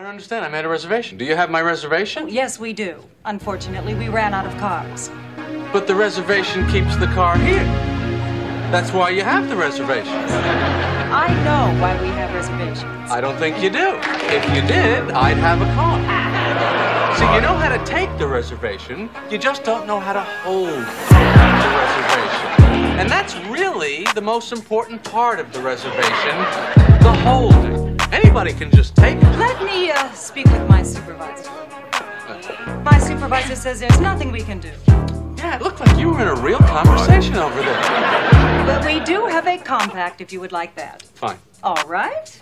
I don't understand. I made a reservation. Do you have my reservation? Oh, yes, we do. Unfortunately, we ran out of cars. But the reservation keeps the car here. That's why you have the reservation. I know why we have reservations. I don't think you do. If you did, I'd have a car. See, you know how to take the reservation, you just don't know how to hold the reservation. And that's really the most important part of the reservation the holding. Anybody can just take it. Let me uh, speak with my supervisor. My supervisor says there's nothing we can do. Yeah, it looked like you were in a real conversation over there. But we do have a compact if you would like that. Fine. All right.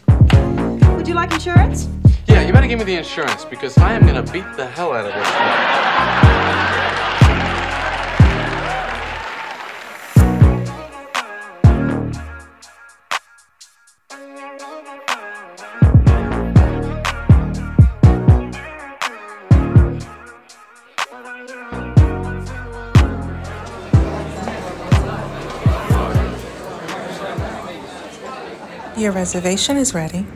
Would you like insurance? Yeah, you better give me the insurance because I am gonna beat the hell out of this Your reservation is ready.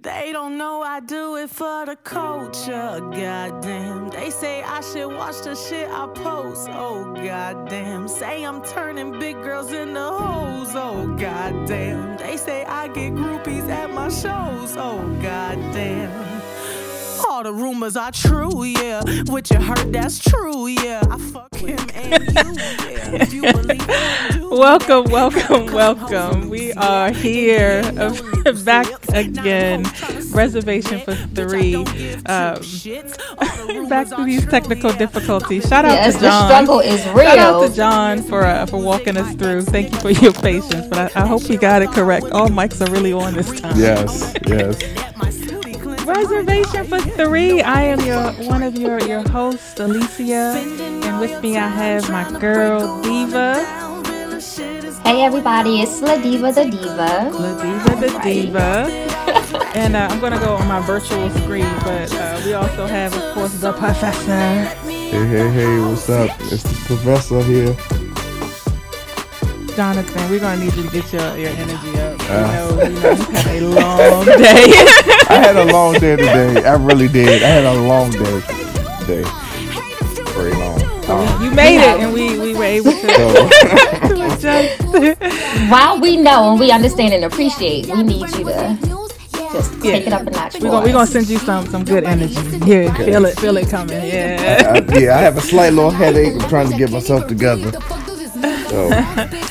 They don't know I do it for the culture, goddamn. They say I should watch the shit I post, oh goddamn. Say I'm turning big girls into hoes, oh goddamn. They say I get groupies at my shows, oh goddamn. All the rumors are true, yeah. What you heard, that's true, yeah. I fuck him and you, yeah. You do, Welcome, welcome, welcome. We are here back again. Reservation for three. Um, back to these technical difficulties. Shout out Yes, to the John. struggle is real. Shout out to John for uh, for walking us through. Thank you for your patience. But I, I hope we got it correct. All mics are really on this time. Yes, yes. Reservation for three. I am your one of your your hosts, Alicia, and with me I have my girl Diva. Hey everybody, it's La Diva the Diva. La Diva the Diva. and uh, I'm going to go on my virtual screen, but uh, we also have, of course, the professor. Hey, hey, hey, what's up? It's the professor here. Jonathan, we're going to need you to get your, your energy up. Uh. you know, you know, you've had a long day. I had a long day today. I really did. I had a long day today. Very long. Um, you made it, and we, we were able to, so, to. While we know and we understand and appreciate, we need you to just take it up a notch. We're for going we gonna send you some some good energy. Here, feel it, feel it coming. Yeah. I, yeah, I have a slight little headache. I'm trying to get myself together. So,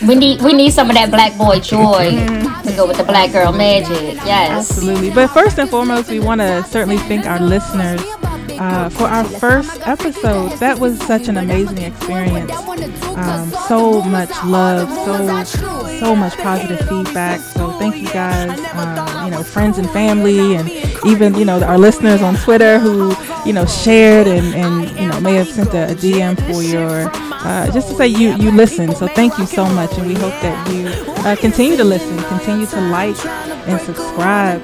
We need we need some of that black boy joy to go with the black girl magic. Yes. Absolutely. But first and foremost, we want to certainly thank our listeners uh, for our first episode. That was such an amazing experience. Um, so much love, so so much positive feedback. So thank you guys, um, you know, friends and family, and even you know our listeners on Twitter who you know shared and and you know may have sent a, a DM for your uh, just to say you you listen. So thank you so much, and we hope that you uh, continue to listen, continue to like and subscribe.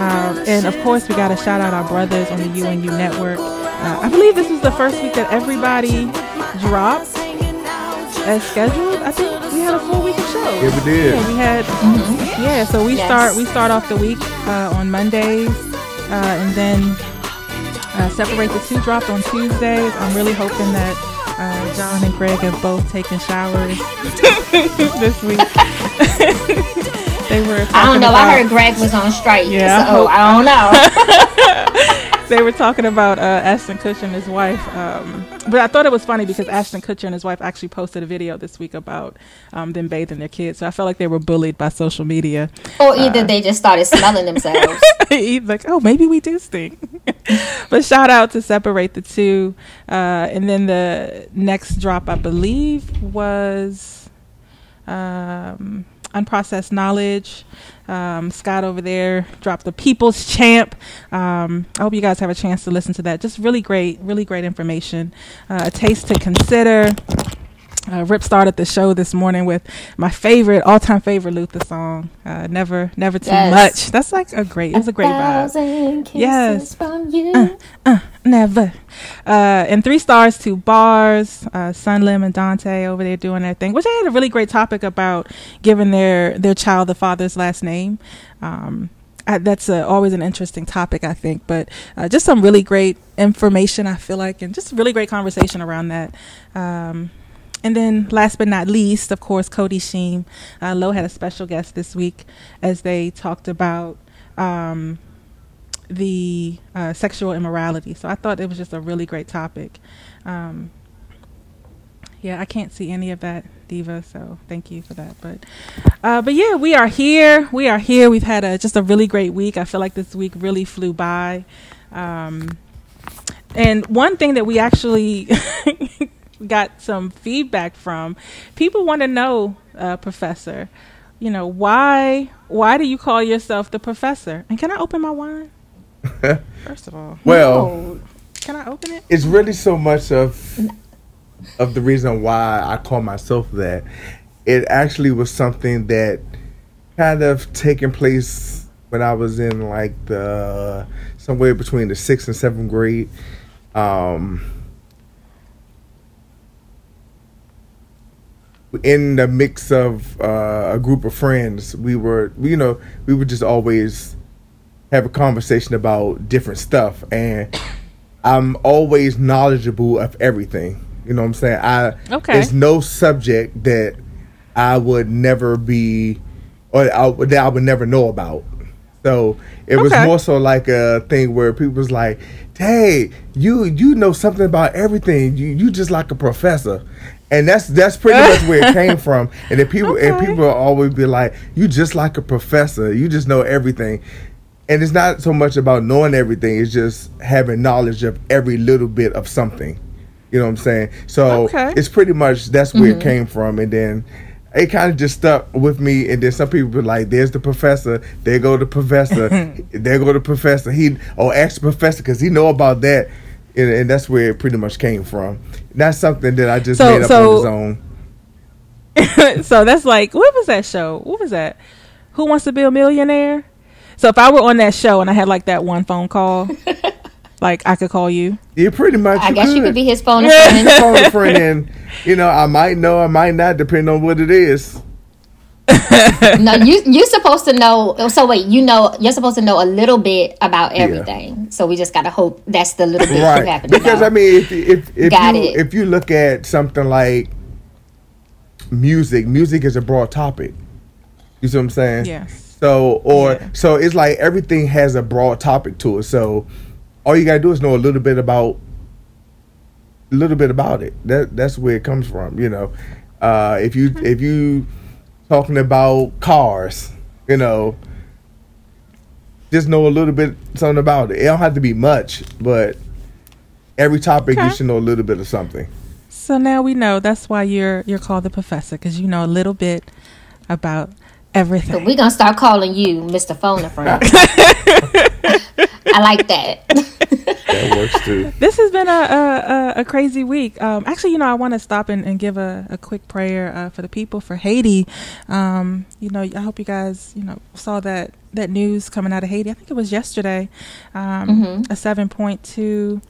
Um, and of course, we got to shout out our brothers on the UNU network. Uh, I believe this was the first week that everybody dropped as scheduled. I think we had a full week of shows. yeah, we did. Yeah, we had. Yeah, so we Yes. start we start off the week uh, on Mondays, uh, and then uh, separate the two dropped on Tuesdays. I'm really hoping that uh, John and Greg have both taken showers this week. they were. I don't know. I heard Greg was on strike. Yeah, I So hope- I don't know. they were talking about uh, Ashton Kutcher and his wife. Um, but I thought it was funny because Ashton Kutcher and his wife actually posted a video this week about um, them bathing their kids. So I felt like they were bullied by social media. or either they just started smelling themselves. Like, oh, maybe we do stink. but shout out to separate the two. Uh, and then the next drop, I believe, was um, unprocessed knowledge. Um, Scott over there dropped the People's Champ. Um, I hope you guys have a chance to listen to that. Just really great, really great information. Uh, a taste to consider. Uh, Rip started the show this morning with my favorite, all-time favorite Luther song, uh, "Never, Never Too Yes. Much." That's like a great, it's a great vibe. Kisses Yes. from you. Never. Uh, and three stars to bars, uh, Sunlim and Dante over there doing their thing, which I had a really great topic about giving their their child the father's last name. Um, I, that's a, always an interesting topic, I think. But uh, just some really great information, I feel like, and just really great conversation around that. Um, and then, last but not least, of course, Cody Sheem. Uh, Lo had a special guest this week as they talked about um, the uh, sexual immorality. So I thought it was just a really great topic. Um, yeah, I can't see any of that, Diva. So thank you for that. But, uh, but yeah, we are here. We are here. We've had a just a really great week. I feel like this week really flew by. Um, and one thing that we actually got some feedback from people want to know, uh, Professor. You know why? Why do you call yourself the professor? And can I open my wine? First of all, Well- No. can I open it? it's really so much of of the reason why I call myself that. It actually was something that kind of taken place when I was in like the somewhere between the sixth and seventh grade. Um, in the mix of uh, a group of friends, we were, you know, we would just always have a conversation about different stuff, and I'm always knowledgeable of everything. You know what I'm saying? I Okay. There's no subject that I would never be, or I, that I would never know about. So it was more so like a thing where people was like, "Hey, you you know something about everything. You you just like a professor." And that's that's pretty much where it came from. And then people and people will always be like, "You just like a professor. You just know everything." And it's not so much about knowing everything; it's just having knowledge of every little bit of something. You know what I'm saying? So Okay. it's pretty much that's where it mm-hmm. came from, and then it kind of just stuck with me. And then some people be like, "There's the professor. There go the professor. there go the professor. He oh, ask the professor because he know about that." And, and that's where it pretty much came from. That's something that I just So- made up so- on his own. so that's like what was that show? What was that? Who wants to be a millionaire? So if I were on that show and I had like that one phone call, like I could call you. You pretty much. I guess you could be his phone friend. phone friend, and you know I might know, I might not, depending on what it is. no, you you're supposed to know. So wait, you know you're supposed to know a little bit about everything. So we just gotta hope that's the little bit you right happen because know. i mean if if, if Got you it. if you look at something like music music is a broad topic you see what i'm saying Yes. so or Yeah. so it's like everything has a broad topic to it so all you gotta do is know a little bit about a little bit about it that that's where it comes from you know uh if you if you talking about cars you know just know a little bit something about it it don't have to be much but every topic you should know a little bit of something So now we know that's why you're you're called the professor because you know a little bit about everything. We're gonna start calling you Mr. Phone a friend. I like that. that works too This has been a a, a, a crazy week. Um, actually, you know, I want to stop and, and give a, a quick prayer uh, for the people for Haiti. Um, you know, I hope you guys, you know, saw that that news coming out of Haiti. I think it was yesterday. Um, A seven point two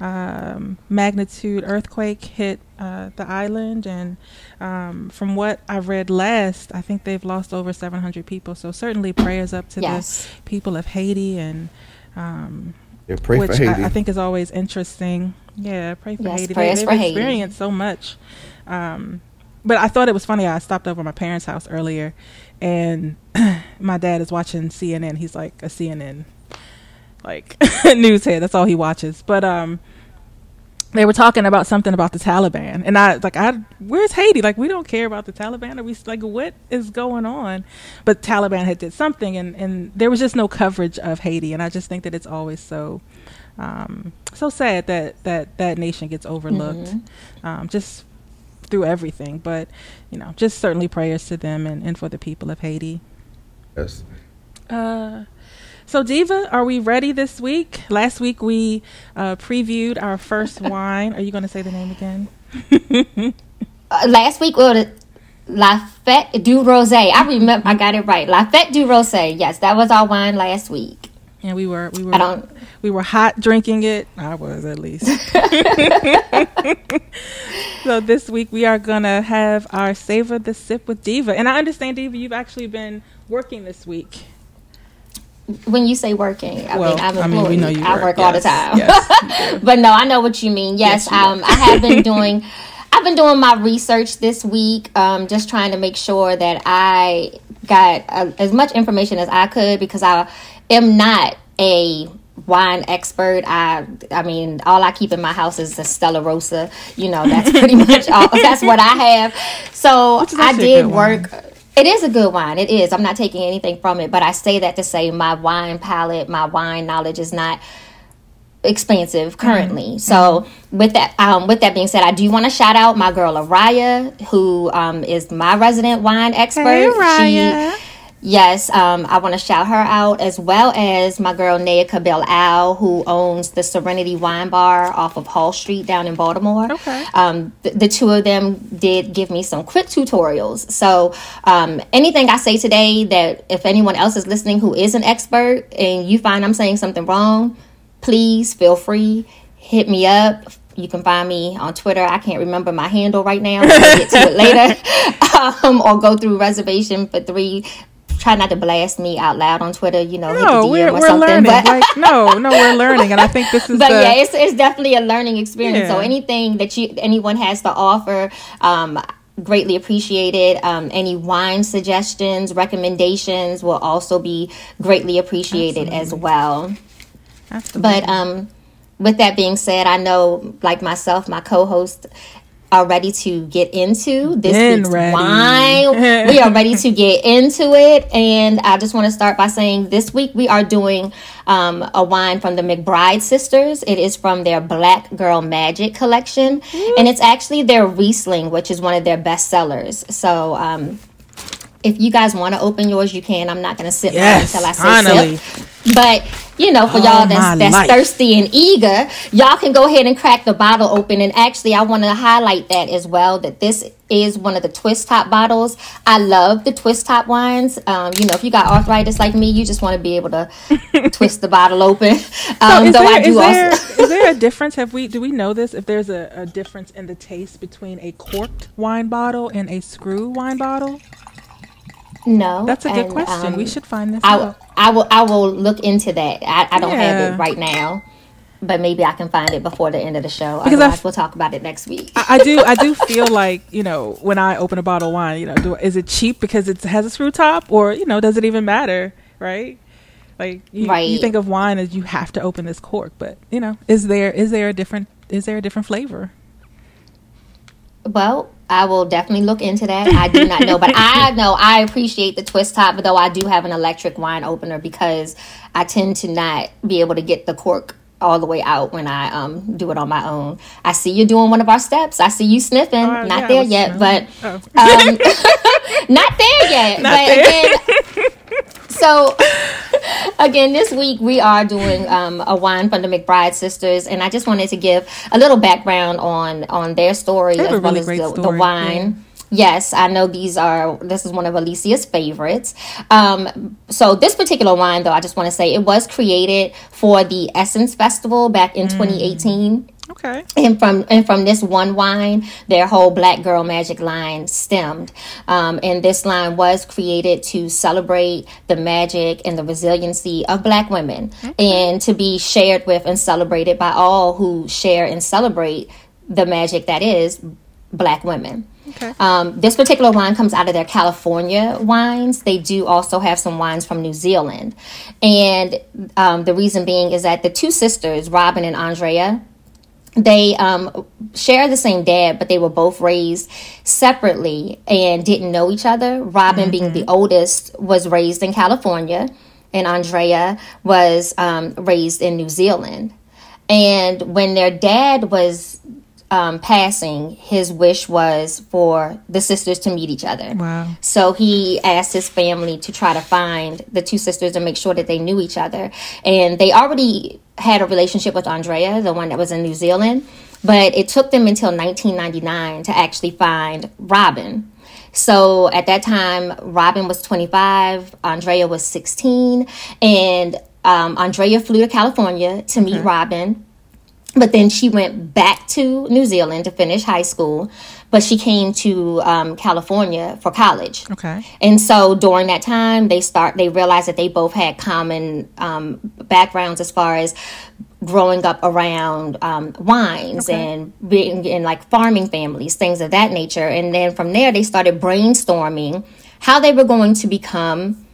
um, magnitude earthquake hit uh, the island, and um, from what I read last, I think they've lost over seven hundred people. So certainly prayers up to Yes. the people of Haiti and. Um, yeah pray which for haiti I, I think is always interesting. Yeah, pray for Yes, Haiti. prayers they, for they've Haiti. experienced so much. Um, but I thought it was funny. I stopped over at my parents' house earlier, and my dad is watching CNN. He's like a CNN like news head. That's all he watches. But um, they were talking about something about the Taliban, and I like, I where's Haiti? Like, we don't care about the Taliban. Are we like, what is going on? But Taliban had did something, and and there was just no coverage of Haiti, and I just think that it's always so. Um, so sad that that that nation gets overlooked, um, just through everything. But you know, just certainly prayers to them and, and for the people of Haiti. yes Uh, so Diva, are we ready this week? Last week we uh, previewed our first wine. Are you going to say the name again? Uh, last week we ordered La Fête du Rosé. I remember I got it right. La Fête du Rosé. Yes, that was our wine last week. And we were we were I don't. we were hot drinking it. I was at least. so this week we are gonna have our savor the sip with Diva, and I understand Diva, you've actually been working this week. When you say working, I Well, mean I'm I employed. mean, we know you I work, work all the time. yes, but no, I know what you mean. Yes, Yes, you um, I have been doing. I've been doing my research this week, um, just trying to make sure that I got uh, as much information as I could because I am not a wine expert. I I mean, all I keep in my house is the Stella Rosa. You know, that's pretty much all. That's what I have. So I did work. It is a good wine. It is. I'm not taking anything from it, but I say that to say my wine palate, my wine knowledge is not expansive currently. Mm-hmm. So with that, um, with that being said, I do want to shout out my girl Araya, who um, is my resident wine expert. Hey, Araya. She, yes, um, I want to shout her out as well as my girl Naya Cabell Al, who owns the Serenity Wine Bar off of Hall Street down in Baltimore. Okay. Um, the, the two of them did give me some quick tutorials. So um, anything I say today that if anyone else is listening who is an expert and you find I'm saying something wrong, please feel free hit me up you can find me on twitter i can't remember my handle right now i'll get to it later um, or go through reservation for three try not to blast me out loud on twitter you know hit the No, DM we're, or we're something learning. but like, no, no, we're learning, and I think this is but the. yeah, it's, it's definitely a learning experience. So anything that you anyone has to offer, um, greatly appreciated. Um, any wine suggestions, recommendations will also be greatly appreciated as well. Absolutely. But um, with that being said, I know, like myself, my co-host are ready to get into this Been week's ready. wine. we are ready to get into it, and I just want to start by saying this week we are doing um, a wine from the McBride sisters. It is from their Black Girl Magic collection, and it's actually their Riesling, which is one of their best sellers. So. Um, if you guys want to open yours, you can. I'm not going to sit Yes, until I say finally. sip. But you know, for All y'all that's that's life. thirsty and eager, y'all can go ahead and crack the bottle open. And actually, I want to highlight that as well. That this is one of the twist top bottles. I love the twist top wines. Um, you know, if you got arthritis like me, you just want to be able to twist the bottle open. So Um, is, though there, I do is, also. is there a difference? Have we do we know this? If there's a, a difference in the taste between a corked wine bottle and a screw wine bottle? No, That's a good and, question. we um, should find this I, out. I will I will look into that. I, I don't have it right now, but maybe I can find it before the end of the show. Because I Otherwise, f- we'll talk about it next week. I, I do. I do feel like you know when I open a bottle of wine, you know, do is it cheap because it has a screw top, or you know, does it even matter? Right? Like you, you think of wine as you have to open this cork, but you know, is there is there a different is there a different flavor? Well, I will definitely look into that. I do not know, but I know I appreciate the twist top, though I do have an electric wine opener because I tend to not be able to get the cork all the way out when I um do it on my own. I see you doing one of our steps. I see you sniffing. Oh, not yeah, there yet, but smelling. um, not there yet. Not but there. again, so again, this week we are doing um, a wine from the McBride sisters, and I just wanted to give a little background on on their story as a well really as the, the wine. Yes, I know these are. This is one of Alicia's favorites. Um, so this particular wine, though, I just want to say it was created for the Essence Festival back in 2018 Okay. and from and from this one wine, their whole Black Girl Magic line stemmed. Um, and this line was created to celebrate the magic and the resiliency of Black women, and to be shared with and celebrated by all who share and celebrate the magic that is Black women. Okay. Um, this particular wine comes out of their California wines. They do also have some wines from New Zealand. And um, the reason being is that the two sisters, Robin and Andrea, they um, share the same dad, but they were both raised separately and didn't know each other. Robin, being the oldest, was raised in California, and Andrea was um, raised in New Zealand. And when their dad was um, passing, his wish was for the sisters to meet each other. Wow. So he asked his family to try to find the two sisters and make sure that they knew each other. And they already had a relationship with Andrea, the one that was in New Zealand, but it took them until 1999 to actually find Robin. So at that time, Robin was 25, Andrea was 16, and um, Andrea flew to California to meet Robin. But then she went back to New Zealand to finish high school. but she came to um, California for college. Okay. And so during that time, they start they realized that they both had common um, backgrounds as far as growing up around um, wines and being in like farming families, things of that nature. And then from there, they started brainstorming how they were going to become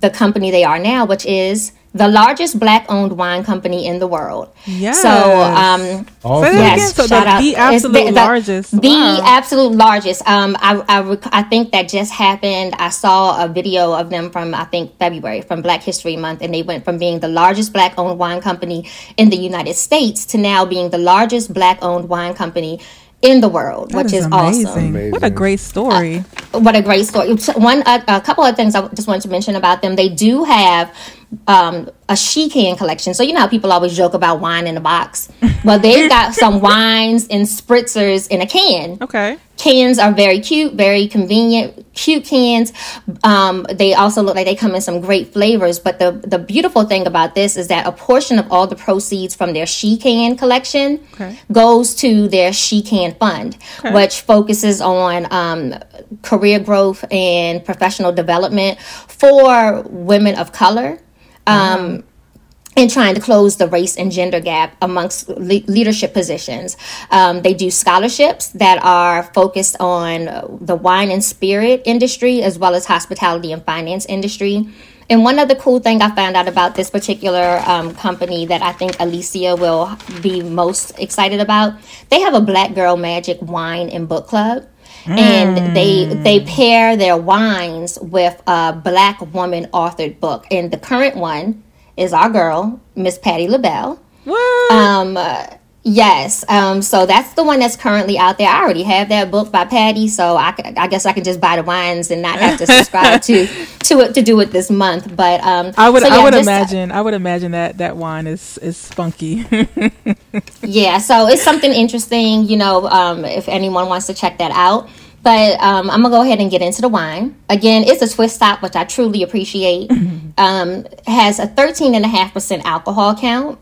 the company they are now, which is the largest black-owned wine company in the world. Yes. So, um, Awesome. Yes. So shout the, out. the absolute the- the- largest. the Wow. absolute largest. Um, I, I, rec- I think that just happened. I saw a video of them from I think February from Black History Month, and they went from being the largest black-owned wine company in the United States to now being the largest black-owned wine company in the world, That which is, awesome. What a great story. What a great story! One, uh, a couple of things I just wanted to mention about them. They do have um, a she can collection. So you know how people always joke about wine in a box. Well, they've got some wines and spritzers in a can. Okay. Cans are very cute, very convenient, cute cans. Um, they also look like they come in some great flavors. But the the beautiful thing about this is that a portion of all the proceeds from their She Can collection Okay. goes to their She Can Fund, which focuses on um, career growth and professional development for women of color. Um, and trying to close the race and gender gap amongst le- leadership positions. Um, they do scholarships that are focused on the wine and spirit industry as well as hospitality and finance industry. And one other cool thing I found out about this particular um, company that I think Alicia will be most excited about, they have a Black Girl Magic wine and book club. And they they pair their wines with a black woman authored book. And the current one is our girl, Miss Patti LaBelle. What? Um, yes. Um, so that's the one that's currently out there. I already have that book by Patti, so I guess I can just buy the wines and not have to subscribe to to it to do it this month. But um, I would so I would just- imagine I would imagine that that wine is is spunky. Yeah, so it's something interesting, you know, um, if anyone wants to check that out. But um, I'm gonna go ahead and get into the wine. Again, it's a twist stop, which I truly appreciate. um, has a 13.5% alcohol count.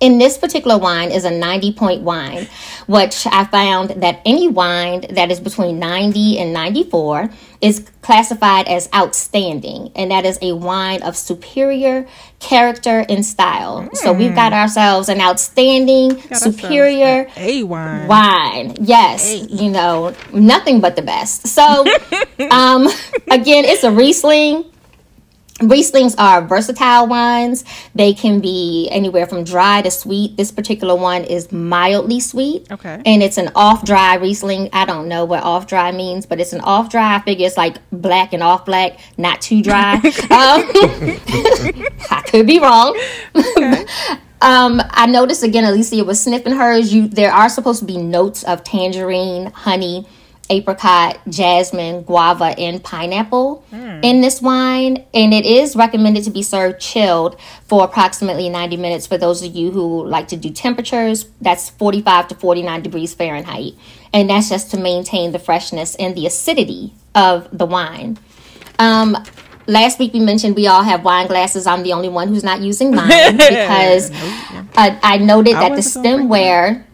In this particular wine is a 90 point wine, which I found that any wine that is between 90 and 94 is classified as outstanding, and that is a wine of superior character and style. So we've got ourselves an outstanding, superior A wine. wine. Yes, you know, nothing but the best. So, um, again, it's a Riesling. Rieslings are versatile wines. They can be anywhere from dry to sweet. This particular one is mildly sweet. Okay. And it's an off dry Riesling. I don't know what off dry means, but it's an off dry. I figure it's like black and off black, not too dry. um, I could be wrong. Um, I noticed again, Alicia was sniffing hers. You, there are supposed to be notes of tangerine, honey, apricot, jasmine, guava, and pineapple in this wine, and it is recommended to be served chilled for approximately 90 minutes. For those of you who like to do temperatures, that's 45 to 49 degrees Fahrenheit, and that's just to maintain the freshness and the acidity of the wine. Um, last week we mentioned we all have wine glasses. I'm the only one who's not using mine because uh, I noted that the wasn't gonna bring stemware.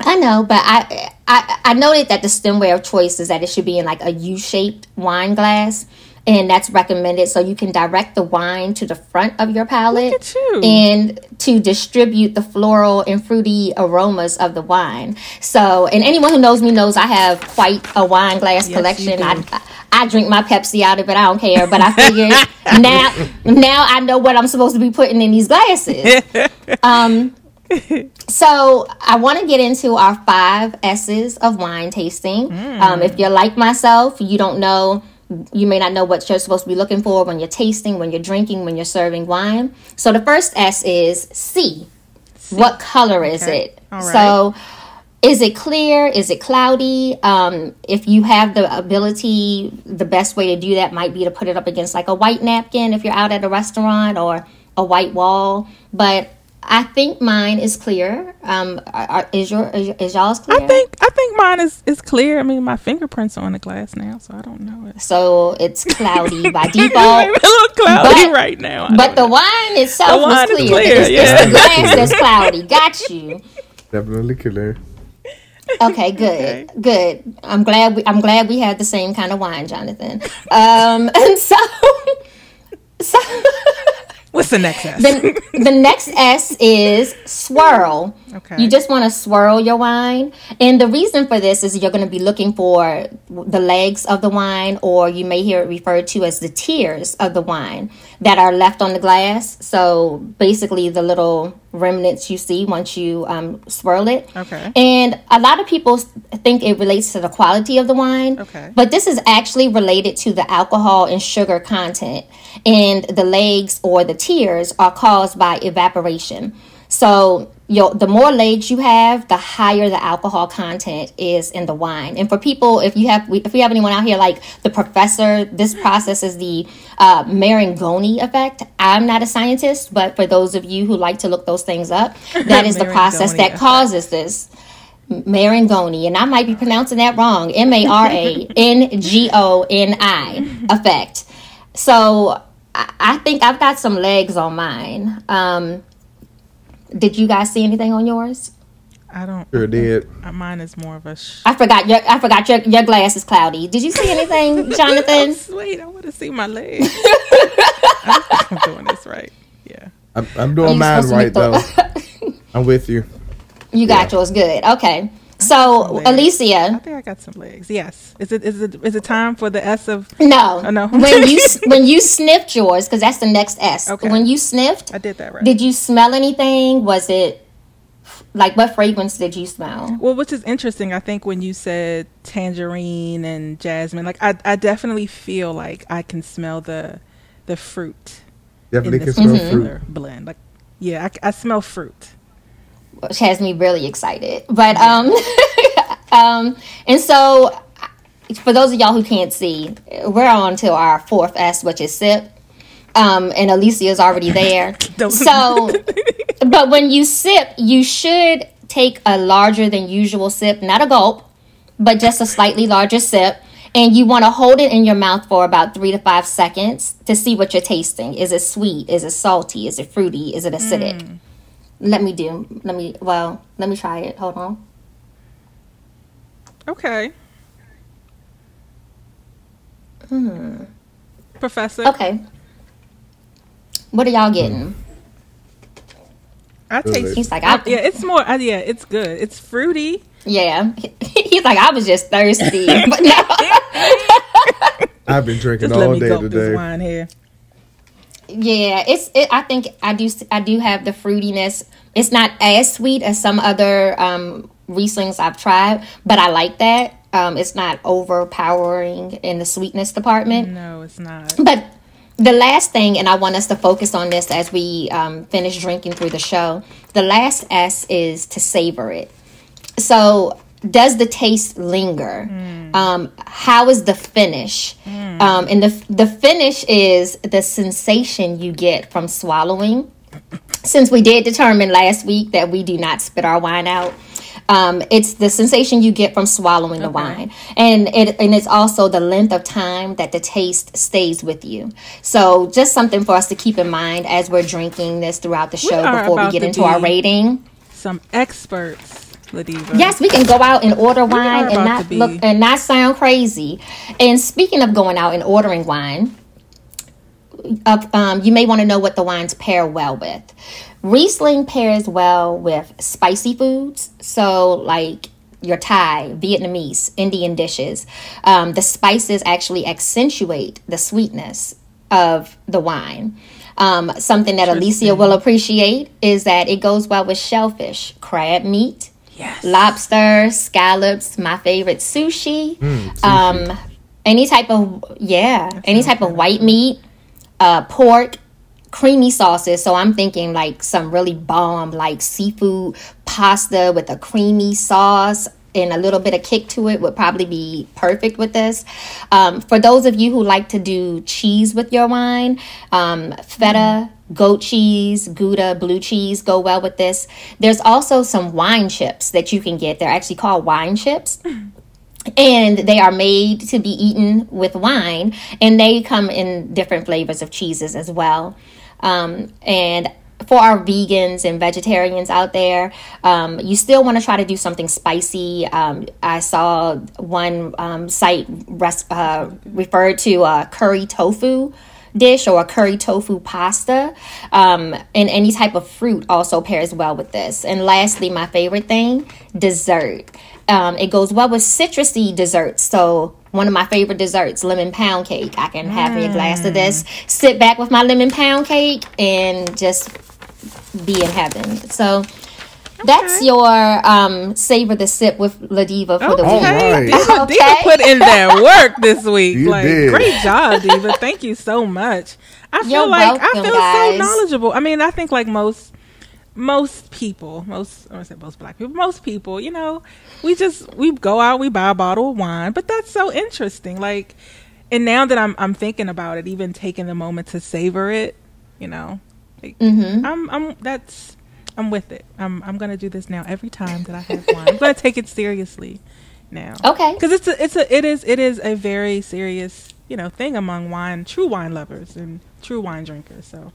I know, but I, I I noted that the stemware of choice is that it should be in like a U-shaped wine glass, and that's recommended so you can direct the wine to the front of your palate at you. and to distribute the floral and fruity aromas of the wine. So, and anyone who knows me knows I have quite a wine glass you collection. I I drink my Pepsi out of it. I don't care, but I figured now now I know what I'm supposed to be putting in these glasses. Um, so I want to get into our five S's of wine tasting. Um, if you're like myself, you don't know. You may not know what you're supposed to be looking for when you're tasting, when you're drinking, when you're serving wine. So the first S is C. What color is Okay. it? Right. So is it clear? Is it cloudy? Um, if you have the ability, the best way to do that might be to put it up against like a white napkin if you're out at a restaurant or a white wall. But I think mine is clear. Um, are, are- is your is, is y'all's clear? I think I think mine is is clear. I mean, my fingerprints are on the glass now, so I don't know it. so. It's cloudy by Maybe default. a little cloudy But- right now. I But don't the wine itself The wine was is clear. clear, it's, it's yeah. the glass that's cloudy. Got you. Definitely clear. Okay, good, good. I'm glad we I'm glad we had the same kind of wine, Jonathan. Um, and so, so What's the next S? the, the next S is swirl. Okay. You just want to swirl your wine. And the reason for this is you're going to be looking for the legs of the wine, or you may hear it referred to as the tears of the wine that are left on the glass. So basically, the little remnants you see once you um, swirl it. Okay. And a lot of people think it relates to the quality of the wine. Okay. But this is actually related to the alcohol and sugar content. And the legs or the tears are caused by evaporation. So the more legs you have, the higher the alcohol content is in the wine. And for people, if you have, if we have anyone out here like the professor, this process is the uh, Marangoni effect. I'm not a scientist, but for those of you who like to look those things up, that is the process that effect. causes this. Marangoni, and I might be pronouncing that wrong. M A R A N G O N I effect. So I, I think I've got some legs on mine. Um, did you guys see anything on yours? I don't. Sure did. uh, Mine is more of a. Sh- I forgot your I forgot your your glass is cloudy. Did you see anything, Jonathan? Sweet. I want to see my leg. I'm doing this right. Yeah. I'm, I'm doing mine right make though. I'm with you. You got yours good. Okay. So Alicia, I think I got some legs. Yes. Is it is it is it time for the S of? no, Oh, no. when you when you sniffed yours, because that's the next S. Okay. When you sniffed, I did that right. Did you smell anything? Was it like what fragrance did you smell? Well, which is interesting. I think when you said tangerine and jasmine, like I, I definitely feel like I can smell the, the fruit Definitely in can smell fruit. blend. Like, yeah, I, I smell fruit. Which has me really excited. But um, um, and so for those of y'all who can't see, we're on to our fourth S, which is sip. Um, and Alicia's already there. So, but when you sip, you should take a larger than usual sip, not a gulp, but just a slightly larger sip. And you want to hold it in your mouth for about three to five seconds to see what you're tasting. Is it sweet? Is it salty? Is it fruity? Is it acidic? Let me do. Let me. Well, let me try it. Hold on. Okay. Hmm. Professor. Okay. What are y'all getting? I taste. He's like, I, I, yeah, it's more. Uh, yeah, it's good. It's fruity. yeah. He's like, I was just thirsty, but no. I've been drinking Just let all me day gulp this today. Yeah, it's. It, I think I do. I do have the fruitiness. It's not as sweet as some other um, Rieslings I've tried, but I like that. Um, it's not overpowering in the sweetness department. No, it's not. But the last thing, and I want us to focus on this as we um, finish drinking through the show. The last S is to savor it. So, does the taste linger? Um, how is the finish? Um, and the the finish is the sensation you get from swallowing. Since we did determine last week that we do not spit our wine out, um, it's the sensation you get from swallowing the wine, and it and it's also the length of time that the taste stays with you. So, just something for us to keep in mind as we're drinking this throughout the show before we get to into our rating. Some experts, Ladiva. Yes, we can go out and order wine and not look and not sound crazy. And speaking of going out and ordering wine, uh, um, you may want to know what the wines pair well with. Riesling pairs well with spicy foods, so like your Thai, Vietnamese, Indian dishes. Um, the spices actually accentuate the sweetness of the wine. Um, something that Alicia will appreciate is that it goes well with shellfish, crab meat, Yes. lobster, scallops, my favorite sushi, um, any type of yeah, any type of white meat, uh, pork, creamy sauces. So I'm thinking like some really bomb like seafood pasta with a creamy sauce and a little bit of kick to it would probably be perfect with this. Um, for those of you who like to do cheese with your wine, um, feta, goat cheese, Gouda, blue cheese go well with this. There's also some wine chips that you can get. They're actually called wine chips and they are made to be eaten with wine and they come in different flavors of cheeses as well um, and for our vegans and vegetarians out there, um, you still want to try to do something spicy. Um, I saw one um, site res- uh, referred to uh, curry tofu dish or a curry tofu pasta. Um, and any type of fruit also pairs well with this. And lastly, my favorite thing dessert. Um, it goes well with citrusy desserts. So, one of my favorite desserts, lemon pound cake. I can have a glass of this, sit back with my lemon pound cake, and just be in heaven. So, that's your um, savor the sip with Ladiva for the Okay, week. Alright. Diva, Okay. Diva put in that work this week. You like, did. great job, Diva. Thank you so much. I feel You're like I feel guys. so knowledgeable. I mean, I think like most most people, most I want to say most black people, most people, you know, we just we go out, we buy a bottle of wine, but that's so interesting. Like, and now that I'm I'm thinking about it, even taking the moment to savor it, you know, like, Mm-hmm. I'm I'm that's I'm with it. I'm I'm gonna do this now every time that I have wine. I'm gonna take it seriously now. Okay. Because it's a, it's a it is it is a very serious you know thing among wine true wine lovers and true wine drinkers. So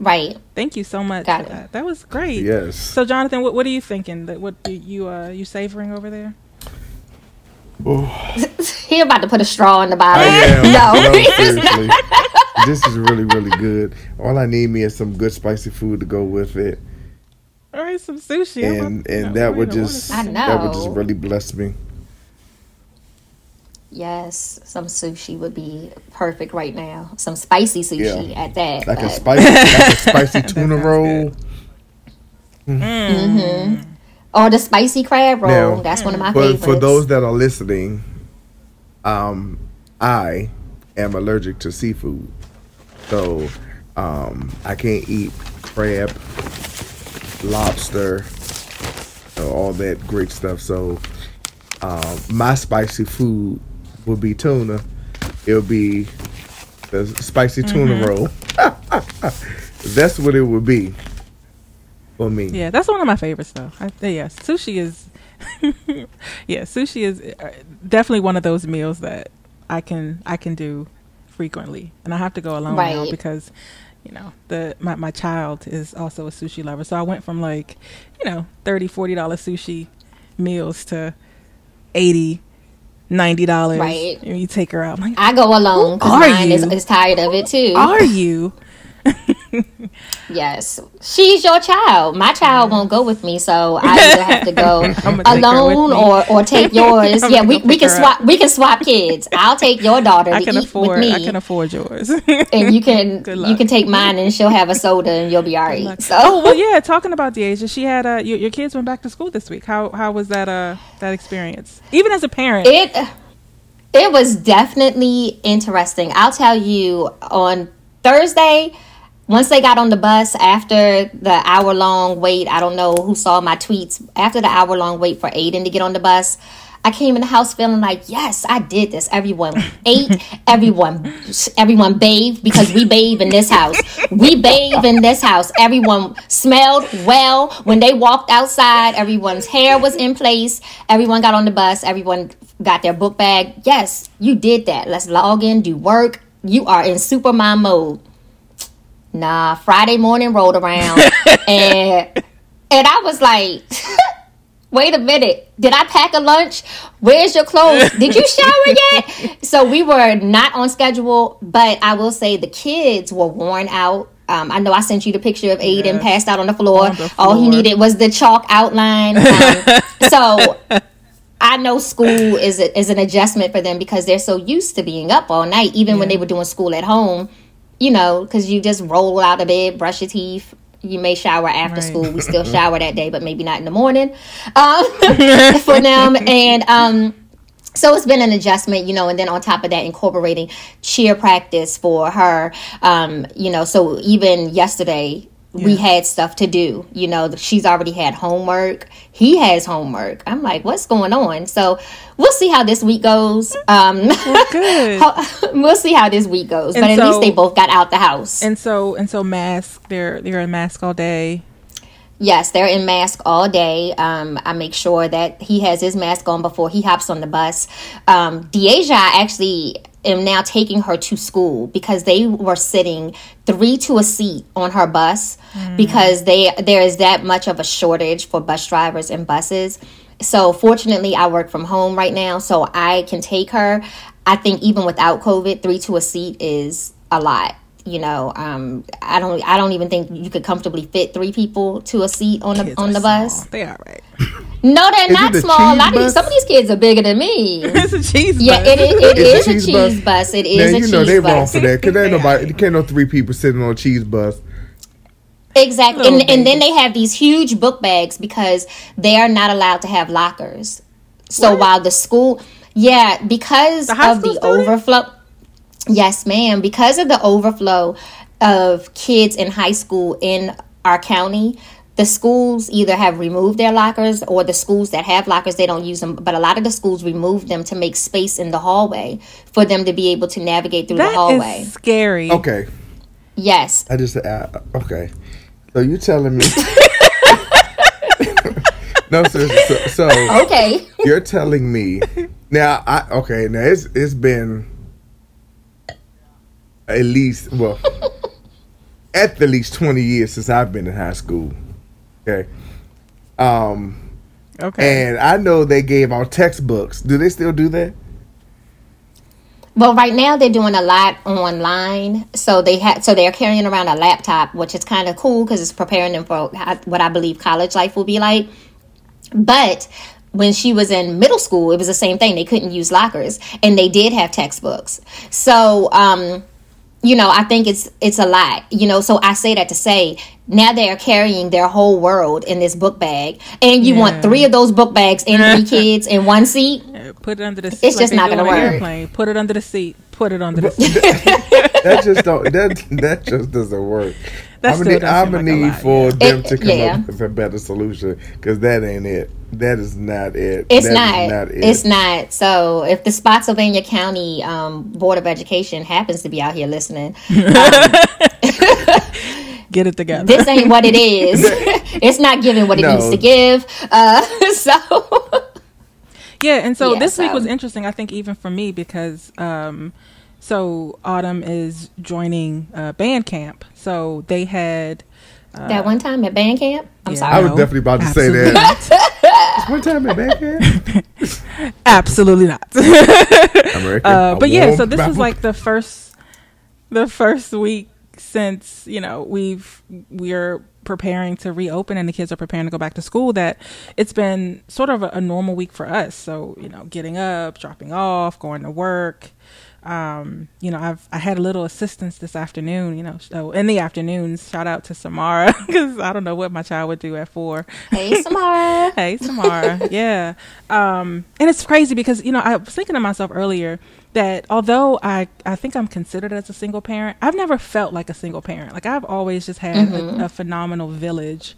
Right. thank you so much Got it. that. That was great. Yes. So Jonathan, what what are you thinking? That what do you uh you savoring over there? He about to put a straw in the bottle. No. no, seriously. this is really, really good. All I need me is some good spicy food to go with it, All right, some sushi. I'm and and no, that would a minute, what just that would just really bless me. Yes, some sushi would be perfect right now. Some spicy sushi Yeah. at that. Like a spicy, like a spicy tuna sounds roll. or the spicy crab roll. Now, That's one of my But favorites. for those that are listening, um, I am allergic to seafood, so um, I can't eat crab, lobster, you know, all that great stuff. So um, my spicy food would be tuna. It would be the spicy tuna roll. That's what it would be for me. Yeah, that's one of my favorites though. I, yeah, sushi is. yeah, sushi is uh, definitely one of those meals that I can I can do frequently, and I have to go alone now Right. because you know the my my child is also a sushi lover. So I went from like you know 30 40 dollar sushi meals to 80 90 dollars. Right. And you take her out. Like, I go alone because mine is, you? is tired of it too. are you? Yes, she's your child. My child won't go with me, so I either have to go I'ma take her with alone or or take yours. Yeah, we, we can swap. We can swap kids. I'll take your daughter I to can eat afford. with me, I can afford yours. and you can you can take mine, and she'll have a soda, and you'll be all right. So oh well, yeah. Talking about Deasia, she had uh, your, your kids went back to school this week. How how was that uh that experience? Even as a parent, it it was definitely interesting. I'll tell you on Thursday, once they got on the bus after the hour long wait, I don't know who saw my tweets. After the hour long wait for Aiden to get on the bus, I came in the house feeling like, yes, I did this. Everyone ate, everyone, everyone bathed because we bathe in this house. We bathe in this house. Everyone smelled well when they walked outside. Everyone's hair was in place. Everyone got on the bus. Everyone got their book bag. Yes, you did that. Let's log in, do work. You are in super mom mode. Nah, Friday morning rolled around and and I was like, wait a minute, did I pack a lunch? Where's your clothes? Did you shower yet? so we were not on schedule, but I will say the kids were worn out. Um, I know I sent you the picture of Aiden Yes. passed out on the floor. On the All he needed was the chalk outline. Um, so I know school is a, is an adjustment for them because they're so used to being up all night, even when they were doing school at home. You know, because you just roll out of bed, brush your teeth. You may shower after Right. school. We still shower that day, but maybe not in the morning um, for them. And um, so it's been an adjustment, you know, and then on top of that, incorporating cheer practice for her. Um, you know, so even yesterday, we had stuff to do. You know, she's already had homework. He has homework. I'm like, what's going on? So we'll see how this week goes. Um, good. we'll see how this week goes. And but at so- least they both got out the house. and so and so mask. They're they're in mask all day. Yes, they're in mask all day. Um, I make sure that he has his mask on before he hops on the bus. Um, Deja actually am now taking her to school because they were sitting three to a seat on her bus mm. because they there is that much of a shortage for bus drivers and buses. So fortunately, I work from home right now, so I can take her. I think even without COVID, three to a seat is a lot. You know, um, I don't. I don't even think you could comfortably fit three people to a seat on the Kids on the bus. small. They all right. No, they're Is not it small. A lot of these, some of these kids are bigger than me. it's a cheese. Yeah, bus. it is. It It's is a cheese bus. It is now a you cheese know they bus. wrong for that because ain't nobody, can't no three people sitting on a cheese bus. Exactly. Little And, and then they have these huge book bags because they are not allowed to have lockers. So while the school, yeah, because The of the student? overflow, yes, ma'am, because of the overflow of kids in high school in our county, the schools either have removed their lockers or the schools that have lockers they don't use them but a lot of the schools remove them to make space in the hallway for them to be able to navigate through That the hallway is scary. Okay, yes I just uh, okay. So you telling me? no, so, so, so okay you're telling me now? I okay. Now it's it's been at least well at the least twenty years since I've been in high school. Okay. Um, Okay. and I know they gave out textbooks. Do they still do that? Well, right now they're doing a lot online, so they had so they're carrying around a laptop, which is kind of cool because it's preparing them for what I believe college life will be like. But when she was in middle school, it was the same thing. They couldn't use lockers, and they did have textbooks. So, um, you know, I think it's it's a lot. You know, so I say that to say now they are carrying their whole world in this book bag, and you Yeah. want three of those book bags and three kids in one seat. Put it under the seat. It's just not gonna work. Airplane. Put it under the seat. Put it under the seat. that just don't that that just doesn't work. That I'm still gonna, I'm gonna a need lot, for yeah. them It- to come yeah. up with a better solution because that ain't it. That is not it. It's That is not. it. It's not. So if the Spotsylvania County um, Board of Education happens to be out here listening, Get it together. this ain't what it is. it's not giving what it No. needs to give. Uh, so Yeah, and so Yeah, this week was interesting, I think, even for me because um, so Autumn is joining uh, band camp. So they had that one time at band camp, I'm Yeah. sorry. I was definitely about to say that. One time at band camp. absolutely not. American. uh, but yeah, so this was like the first, the first week since you know we've we're preparing to reopen and the kids are preparing to go back to school. That it's been sort of a, a normal week for us. So you know, getting up, dropping off, going to work. Um, you know, I've I had a little assistance this afternoon. You know, so in the afternoons, shout out to Samara because I don't know what my child would do at four. Hey, Samara. Hey, Samara. yeah. Um, and it's crazy because, you know, I was thinking to myself earlier that although I, I think I'm considered as a single parent, I've never felt like a single parent. Like I've always just had a, a phenomenal village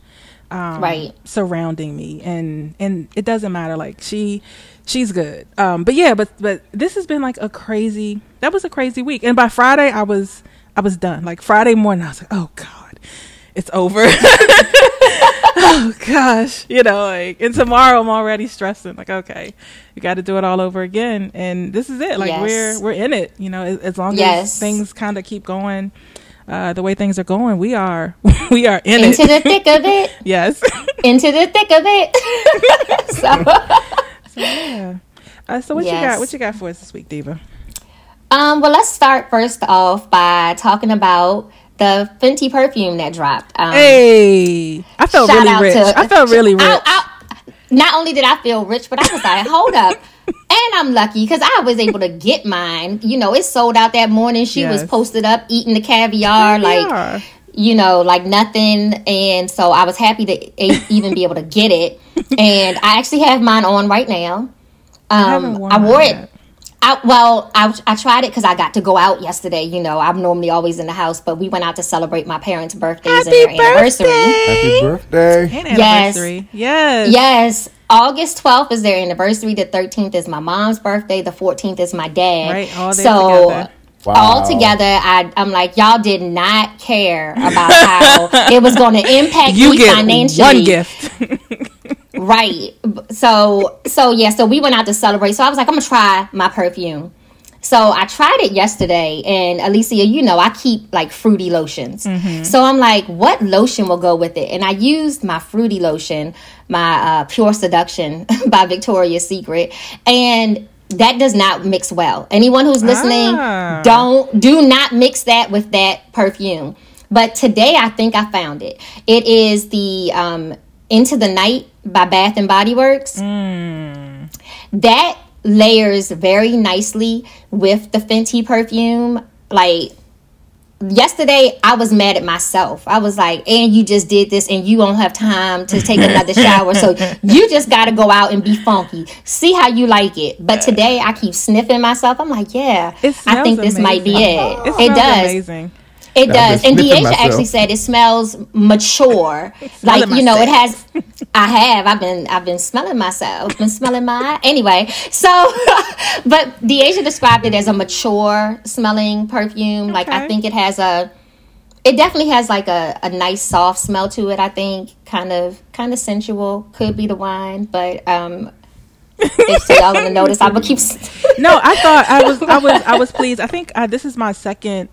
um, Right. surrounding me. And, and it doesn't matter. Like she, she's good. Um, but yeah, but, but this has been like a crazy, that was a crazy week. And by Friday I was, I was done. Like Friday morning, I was like, oh God, it's over. oh gosh, you know, like and tomorrow I'm already stressing. Like, okay, you got to do it all over again, and this is it. Like Yes. we're we're in it. You know, as, as long Yes. as things kind of keep going. Uh, the way things are going, we are we are in Into it. the thick of it. yes. Into the thick of it. so, yeah. Uh, so what you got? What you got for us this week, Diva? um, well, let's start first off by talking about the Fenty perfume that dropped. Um, Hey, I felt really rich. to- I felt really rich. I- I- not only did I feel rich, but I was like, hold up. And I'm lucky because I was able to get mine. You know, it sold out that morning. She was posted up eating the caviar, like you know, like nothing. And so I was happy to even be able to get it. And I actually have mine on right now. Um, worn I, wore it. yet. I, well, I, I tried it because I got to go out yesterday. You know, I'm normally always in the house, but we went out to celebrate my parents' birthdays and their anniversary. Happy birthday. And Yes. Yes. Yes. August 12th is their anniversary. The 13th is my mom's birthday. The 14th is my dad. Right, all so together. Wow. all together, I, I'm like, y'all did not care about how it was going to impact You me get financially. one gift. Right. So so yeah, so we went out to celebrate. So I was like, I'm gonna try my perfume. So I tried it yesterday, and Alicia, you know, I keep like fruity lotions. Mm-hmm. So I'm like, what lotion will go with it? And I used my fruity lotion, my uh, Pure Seduction by Victoria's Secret, and that does not mix well. Anyone who's listening, Ah. don't do not mix that with that perfume. But today, I think I found it. It is the um, Into the Night by Bath and Body Works. That layers very nicely with the Fenty perfume. Like yesterday, I was mad at myself. I was like, "And you just did this, and you don't have time to take another shower, so you just got to go out and be funky. See how you like it." But today, I keep sniffing myself. I'm like, "Yeah, I think this might be it. It, It, does." amazing. It I've does. And sniffing Deasia myself. actually said it smells mature. like, you know, it has I have. I've been I've been smelling myself. Been smelling my anyway. So but Deasia described it as a mature smelling perfume. Like I think it has a it definitely has like a, a nice soft smell to it, I think. Kind of kind of sensual. Could be the wine, but um if so y'all gonna notice, I'm gonna keep No, I thought I was I was I was pleased. I think uh, this is my second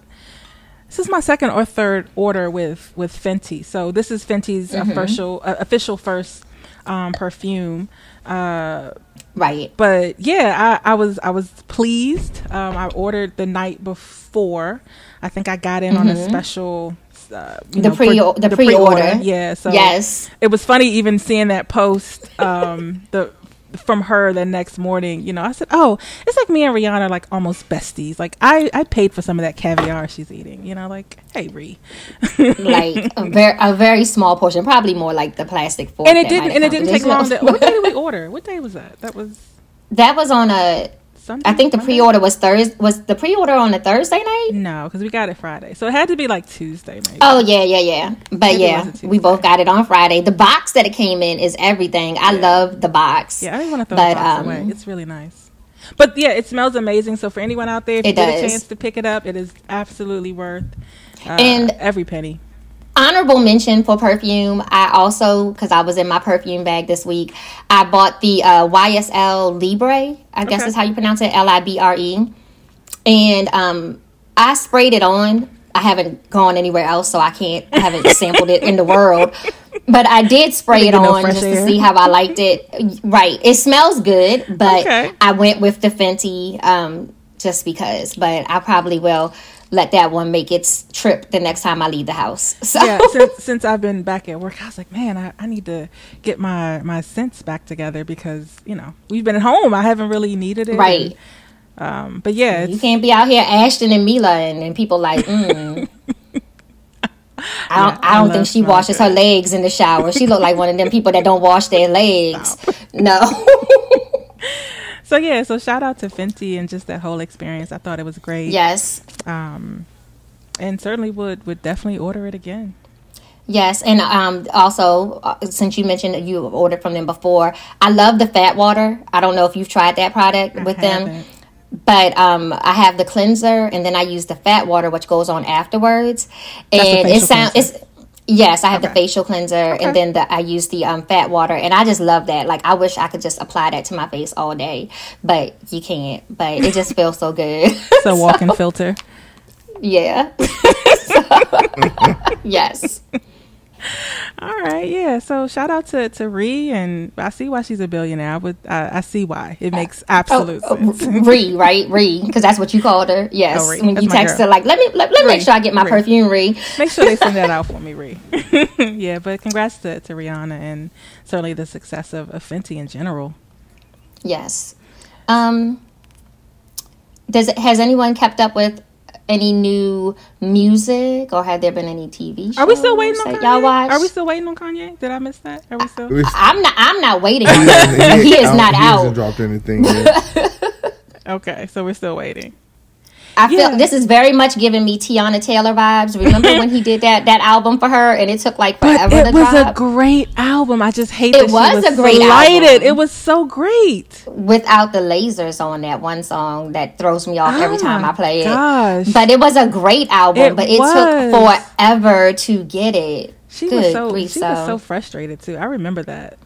this is my second or third order with with Fenty. So this is Fenty's Mm-hmm. official uh, official first um, perfume. Uh, Right. but yeah, I, I was I was pleased. Um, I ordered the night before. I think I got in on a special. Uh, Mm-hmm. The know, pre- for- the pre-order. Yeah. So Yes. it was funny even seeing that post um the from her the next morning you know i said oh it's like me and rihanna are like almost besties like i i paid for some of that caviar she's eating you know like hey Ree. like a very a very small portion, probably more like the plastic fork. and it didn't and it didn't take long to what day did we order what day was that that was that was on a. sunday I think the Monday? pre-order was Thursday. Was the pre-order on a Thursday night? no because we got it friday so it had to be like tuesday maybe Oh yeah, yeah, yeah. But Maybe yeah, we both got it on Friday. The box that it came in is everything. I love the box. yeah i didn't want to throw But, the box um, away it's really nice but yeah it smells amazing so for anyone out there if you It get a chance to pick it up it is absolutely worth uh, And- every penny Honorable mention for perfume. I also, because I was in my perfume bag this week, I bought the uh, YSL Libre. I guess Okay. is how you pronounce it. L I B R E. And um, I sprayed it on. I haven't gone anywhere else, so I can't. I haven't sampled it in the world. But I did spray it Get no on just air. to see how I liked it. Right, it smells good, but Okay. I went with the Fenty um, just because. But I probably will let that one make its trip the next time I leave the house. So yeah, since since I've been back at work, I was like, man, I, I need to get my my scents back together because you know we've been at home. I haven't really needed it, Right. and, um, but yeah, You can't be out here Ashton and Mila and, and people like, mm. I don't, I I don't love think she washes her legs in the shower. She looked like one of them people that don't wash their legs. No. So yeah. So shout out to Fenty and just that whole experience. I thought it was great. yes. Um, and certainly would would definitely order it again. Yes, and um, also uh, since you mentioned that you ordered from them before, I love the Fat Water. I don't know if you've tried that product with them, haven't. but um, I have the cleanser, and then I use the Fat Water, which goes on afterwards. the And it sounds it's yes, I have the facial cleanser, and then the, I use the um, Fat Water, and I just love that. Like I wish I could just apply that to my face all day, but you can't. But it just feels so good. It's a walk-in filter. yeah. yes. All right, yeah. So shout out to to Ree, and I see why she's a billionaire. I would, I, I see why it makes absolute Oh, sense. Ree, right? Ree, because that's what you called her. Yes. Oh, When That's you text girl. her, like, let me let, let me make sure I get my Ree. perfume, Ree. Make sure they send that out for me, Ree. yeah, but congrats to, to Rihanna and certainly the success of, of Fenty in general. Yes. Um. Does it, has anyone kept up with any new music, or have there been any TV shows? Are we still waiting on that Kanye? y'all watch? Are we still waiting on Kanye? Did I miss that? Are we still? We- I'm not. I'm not waiting. he, he is don't- not he hasn't out. dropped anything yet. Okay, so we're still waiting. I feel Yeah. this is very much giving me Teyana Taylor vibes. Remember when he did that that album for her, and it took like forever But it was drop? a great album. I just hate It that she was was a great slighted. album. It was so great. without the lasers on that one song that throws me off every Oh time I play it. But it was a great album, It but it was. took forever to get it. She Good was so grief, she was so- so frustrated too. I remember that.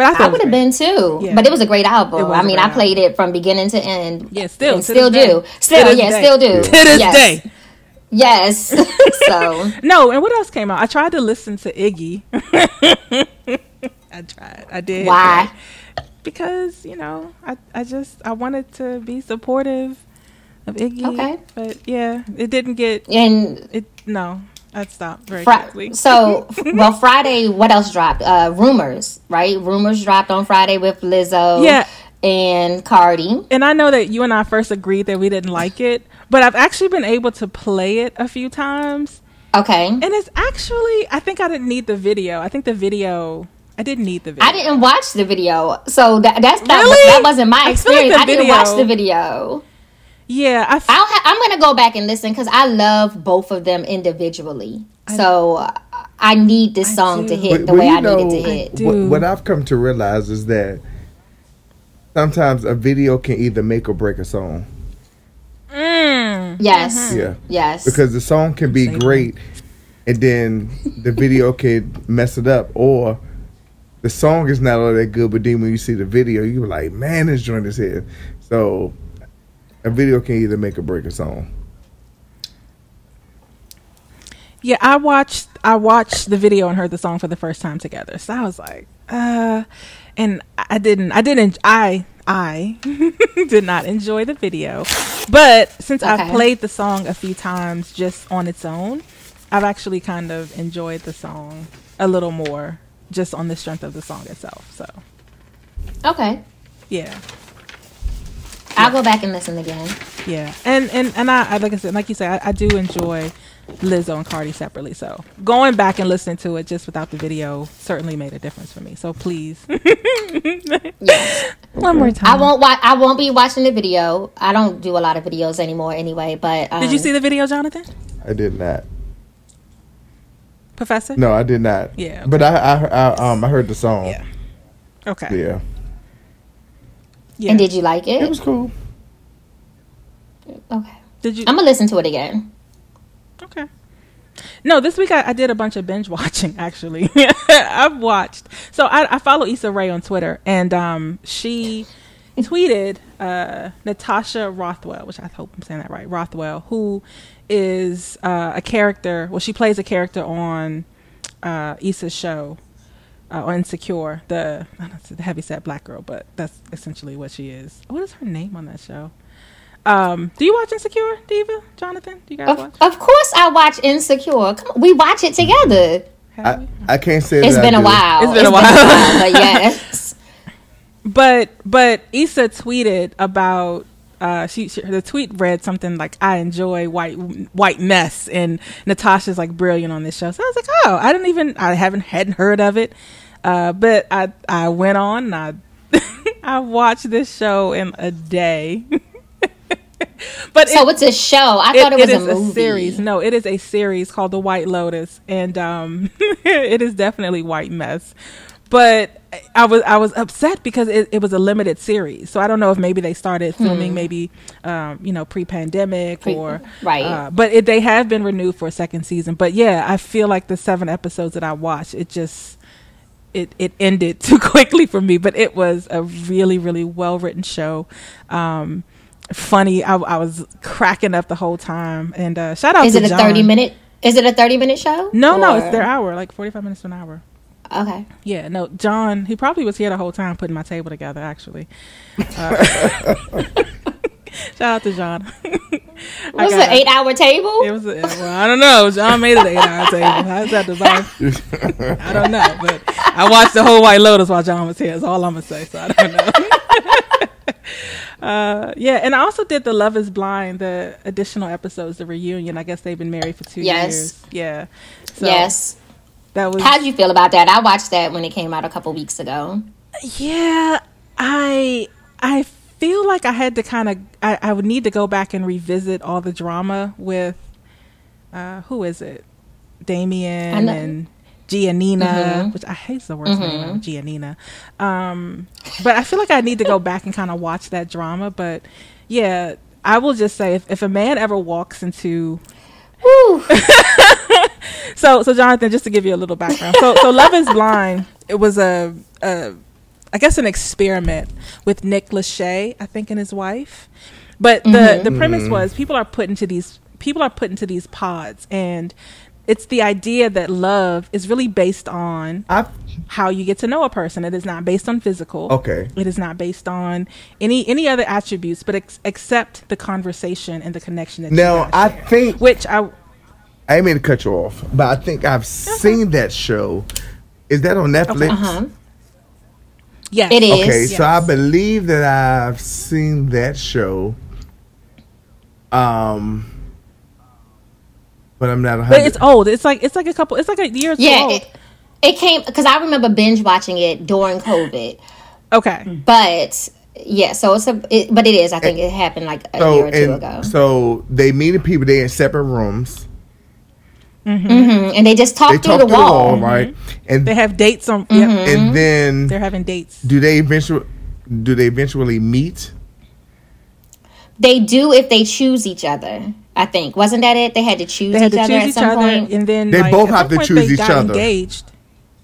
But I I would have been too. Yeah. But it was a great album. I mean, I played it from beginning to end. Yeah, still, still do. Still, yeah, still do. To this yes. day. Yes. so No, and what else came out? I tried to listen to Iggy. I tried. I did. Why? Because you know, I I just I wanted to be supportive of Iggy. Okay. But yeah, it didn't get and it. No, I stopped very Fri- quickly. so well Friday. What else dropped? Uh, Rumors, right? Rumors dropped on Friday with Lizzo. Yeah. And Cardi. and I know that you and I first agreed that we didn't like it, but I've actually been able to play it a few times, Okay. and it's actually I think I didn't need the video. I think the video I didn't need the video. I didn't watch the video, so that, that's not Really? that wasn't my I like experience. I didn't watch the video. Yeah, I. F- I'll ha- I'm gonna go back and listen because I love both of them individually. So uh, I need this song to hit But- the but way you I need it to hit. What, what I've come to realize is that sometimes a video can either make or break a song. mm, Yes. Yeah. Yes. Because the song can be Same great and then the video can mess it up or the song is not all that good, but then when you see the video, you're like, man, this joint is here. So a video can either make or break a song. Yeah, I watched I watched the video and heard the song for the first time together. So I was like, uh and I didn't I didn't I I did not enjoy the video. But since I've played the song a few times just on its own, I've actually kind of enjoyed the song a little more just on the strength of the song itself. So, okay. yeah. I'll go back and listen again. Yeah, and and and I, I like I said, like you said, I, I do enjoy Lizzo and Cardi separately. So going back and listening to it just without the video certainly made a difference for me. So please, Yes. one more time. I won't. watch. I won't be watching the video. I don't do a lot of videos anymore, anyway. But um, Did you see the video, Jonathan? I did not. Professor? No, I did not. Yeah, But I, I, I um I heard the song. Yeah. Okay. Yeah. Yeah. And did you like It it? was cool. Okay. Did you? I'm gonna listen to it again. Okay. No, this week I, I did a bunch of binge watching. Actually, I've watched. So I, I follow Issa Rae on Twitter, and um, she tweeted uh, Natasha Rothwell, which I hope I'm saying that right, Rothwell, who is uh, a character. Well, she plays a character on uh, Issa's show. Uh, on Insecure, the I don't know, the heavyset black girl, but that's essentially what she is. What is her name on that show? Um, do you watch Insecure, Diva, Jonathan? Do you guys Of, watch? of course, I watch Insecure. Come on, we watch it together. I. I can't say It's that I been a while. It's been a while. but yes. but but Issa tweeted about uh she, she the tweet read something like I enjoy white white mess and Natasha's like brilliant on this show. So I was like, "Oh, I didn't even I haven't hadn't heard of it." Uh but I I went on and I I watched this show in a day. but So it, it's a show. I thought it, was is a movie. series. No, it is a series called The White Lotus, and um, it is definitely white mess. But I was I was upset because it, it was a limited series, so I don't know if maybe they started filming maybe um, you know pre pandemic Pre- or right. Uh, but it, they have been renewed for a second season. But yeah, I feel like the seven episodes that I watched, it just it it ended too quickly for me. But it was a really really well written show. Um, funny. I, I was cracking up the whole time. And uh, shout out Is to it a John. thirty minute? Is it a thirty minute show? No, no, it's their hour, like forty five minutes to an hour. Okay. Yeah, no, John. He probably was here the whole time putting my table together. Actually, uh, shout out to John. What's got- an eight hour table? It was. A, well, I don't know. John made it an eight hour table. How's that design? I don't know, but I watched the whole White Lotus while John was here. That's all I'm gonna say. So I don't know. uh, yeah, and I also did the Love Is Blind, the additional episodes, the reunion. I guess they've been married for two Yes. years. Yeah. So yes. That was. How'd you feel about that? I watched that when it came out a couple weeks ago. Yeah, I I feel like I had to kind of I, I would need to go back and revisit all the drama with uh who is it? Damian and Giannina, Mhm. which I hate the worst name ever, Giannina. Um but I feel like I need to go back and kind of watch that drama, but yeah, I will just say if, if a man ever walks into Whew. so so Jonathan, just to give you a little background. So so Love is Blind, it was a, a I guess an experiment with Nick Lachey, I think, and his wife. But the Mm-hmm. the premise was people are put into these people are put into these pods, and it's the idea that love is really based on I how you get to know a person. It is not based on physical. Okay. It is not based on any any other attributes, but ex- except the conversation and the connection that you now I share. think which I I ain't mean to cut you off, but I think I've seen that show. Is that on Netflix? Uh-huh. yes It is. Okay, so I believe that I've seen that show. Um, but I'm not. a But hundred- it's old. It's like it's like a couple. It's like a year or Yeah, old. it, it came because I remember binge watching it during COVID. okay. But yeah, so it's a, it, but it is. I think it happened like a so year or two and ago, so they meet the people. They in separate rooms. Mhm, and they just talk They through talk the through the wall. wall, right? And They have dates on. Mm-hmm. Yep. and then They're having dates. do they eventually do they eventually meet? They do if they choose each other. I think wasn't that it? They had to choose They had each to other choose at each some other, point. and then They like, both have to choose they each got other. Engaged.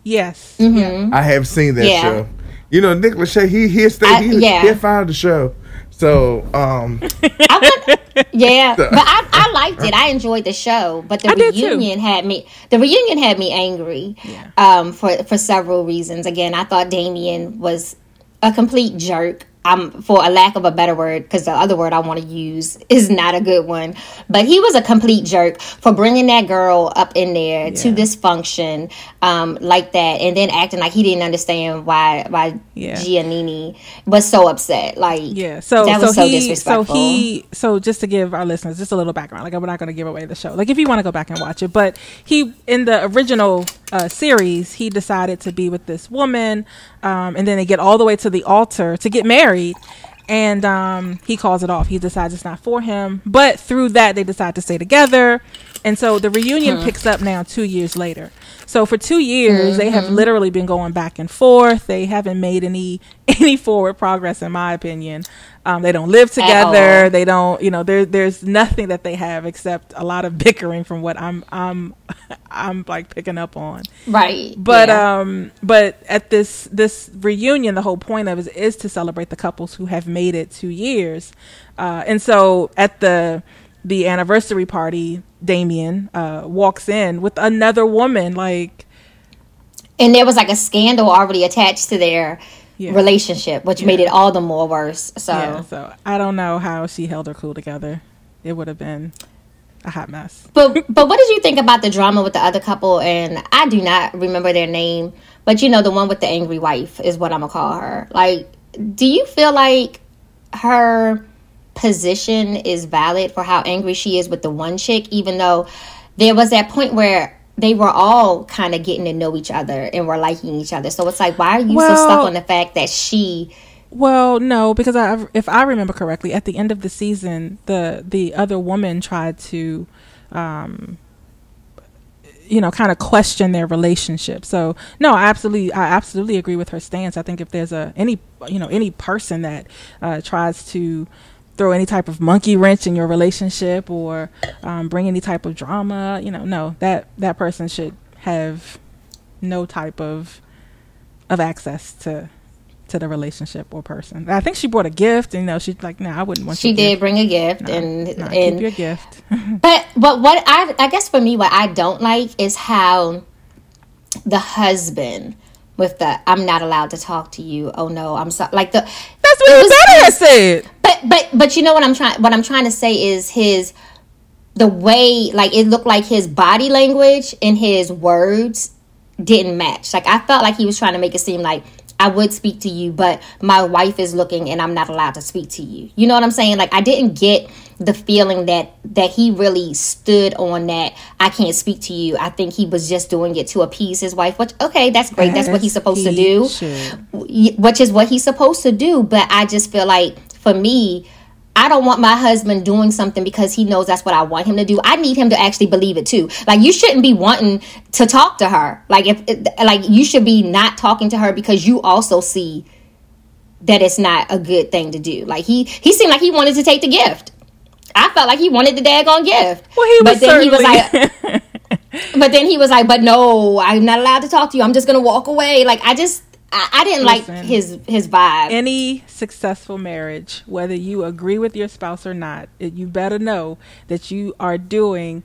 Yes. Mm-hmm. I have seen that Yeah. show. You know, Nick Lachey, he he stay I- he yeah. he found the show. So um, I would, yeah, but I, I liked it. I enjoyed the show, but the I reunion had me. The reunion had me angry, um, for for several reasons. Again, I thought Damian was a complete jerk. Um, for a lack of a better word, because the other word I want to use is not a good one. But he was a complete jerk for bringing that girl up in there to Yeah. this function um, like that, and then acting like he didn't understand why why Yeah. Giannini was so upset. Like, Yeah. So that so, was so, he so he so just to give our listeners just a little background. Like we're not going to give away the show. Like if you want to go back and watch it, but he in the original uh, series he decided to be with this woman, um, and then they get all the way to the altar to get married. And um, he calls it off. He decides it's not for him. But through that, they decide to stay together. And so the reunion picks up now two years later. So for two years, they have literally been going back and forth. They haven't made any any forward progress, in my opinion. Um, they don't live together. They don't, you know, there there's nothing that they have except a lot of bickering from what I'm I'm I'm like picking up on. right? But yeah. um, but at this this reunion, the whole point of it is to celebrate the couples who have made it two years, uh, and so at the the anniversary party, Damian uh, walks in with another woman, like and there was like a scandal already attached to their Yeah. relationship, which made it all the more worse. So yeah. So I don't know how she held her cool together. It would have been a hot mess. but but what did you think about the drama with the other couple? And I do not remember their name, but you know the one with the angry wife is what I'm gonna call her. Like, do you feel like her position is valid for how angry she is with the one chick, even though there was that point where they were all kind of getting to know each other and were liking each other. So it's like, why are you so stuck on the fact that she Well, no, because I, if I remember correctly, at the end of the season, the the other woman tried to, um, you know, kind of question their relationship. So, no, I absolutely, I absolutely agree with her stance. I think if there's a any, you know, any person that uh, tries to throw any type of monkey wrench in your relationship or um, bring any type of drama, you know, no, that that person should have no type of of access to to the relationship or person. I think she brought a gift, and you know, she's like, "No, I wouldn't want." she did gift. bring a gift Nah, and nah, and keep your gift. But but what I I guess for me what I don't like is how the husband with the I'm not allowed to talk to you. Oh no, I'm sorry. Like the That's what it the was- better had said. But but but you know what I'm trying what I'm trying to say is his the way like it looked like his body language and his words didn't match. Like I felt like he was trying to make it seem like I would speak to you, but my wife is looking and I'm not allowed to speak to you. You know what I'm saying? Like I didn't get the feeling that that he really stood on that I can't speak to you. I think he was just doing it to appease his wife, which okay, that's great. That's what he's supposed to do which is what he's supposed to do. But I just feel like for me, I don't want my husband doing something because he knows that's what I want him to do. I need him to actually believe it too. Like you shouldn't be wanting to talk to her. Like if like you should be not talking to her because you also see that it's not a good thing to do. Like he he seemed like he wanted to take the gift. I felt like he wanted the daggone gift. Well, he was but then he was certainly- like, but then he was like, "But no, I'm not allowed to talk to you. I'm just gonna walk away." Like I just, I, I didn't Listen. like his his vibe. any successful marriage, whether you agree with your spouse or not, it, you better know that you are doing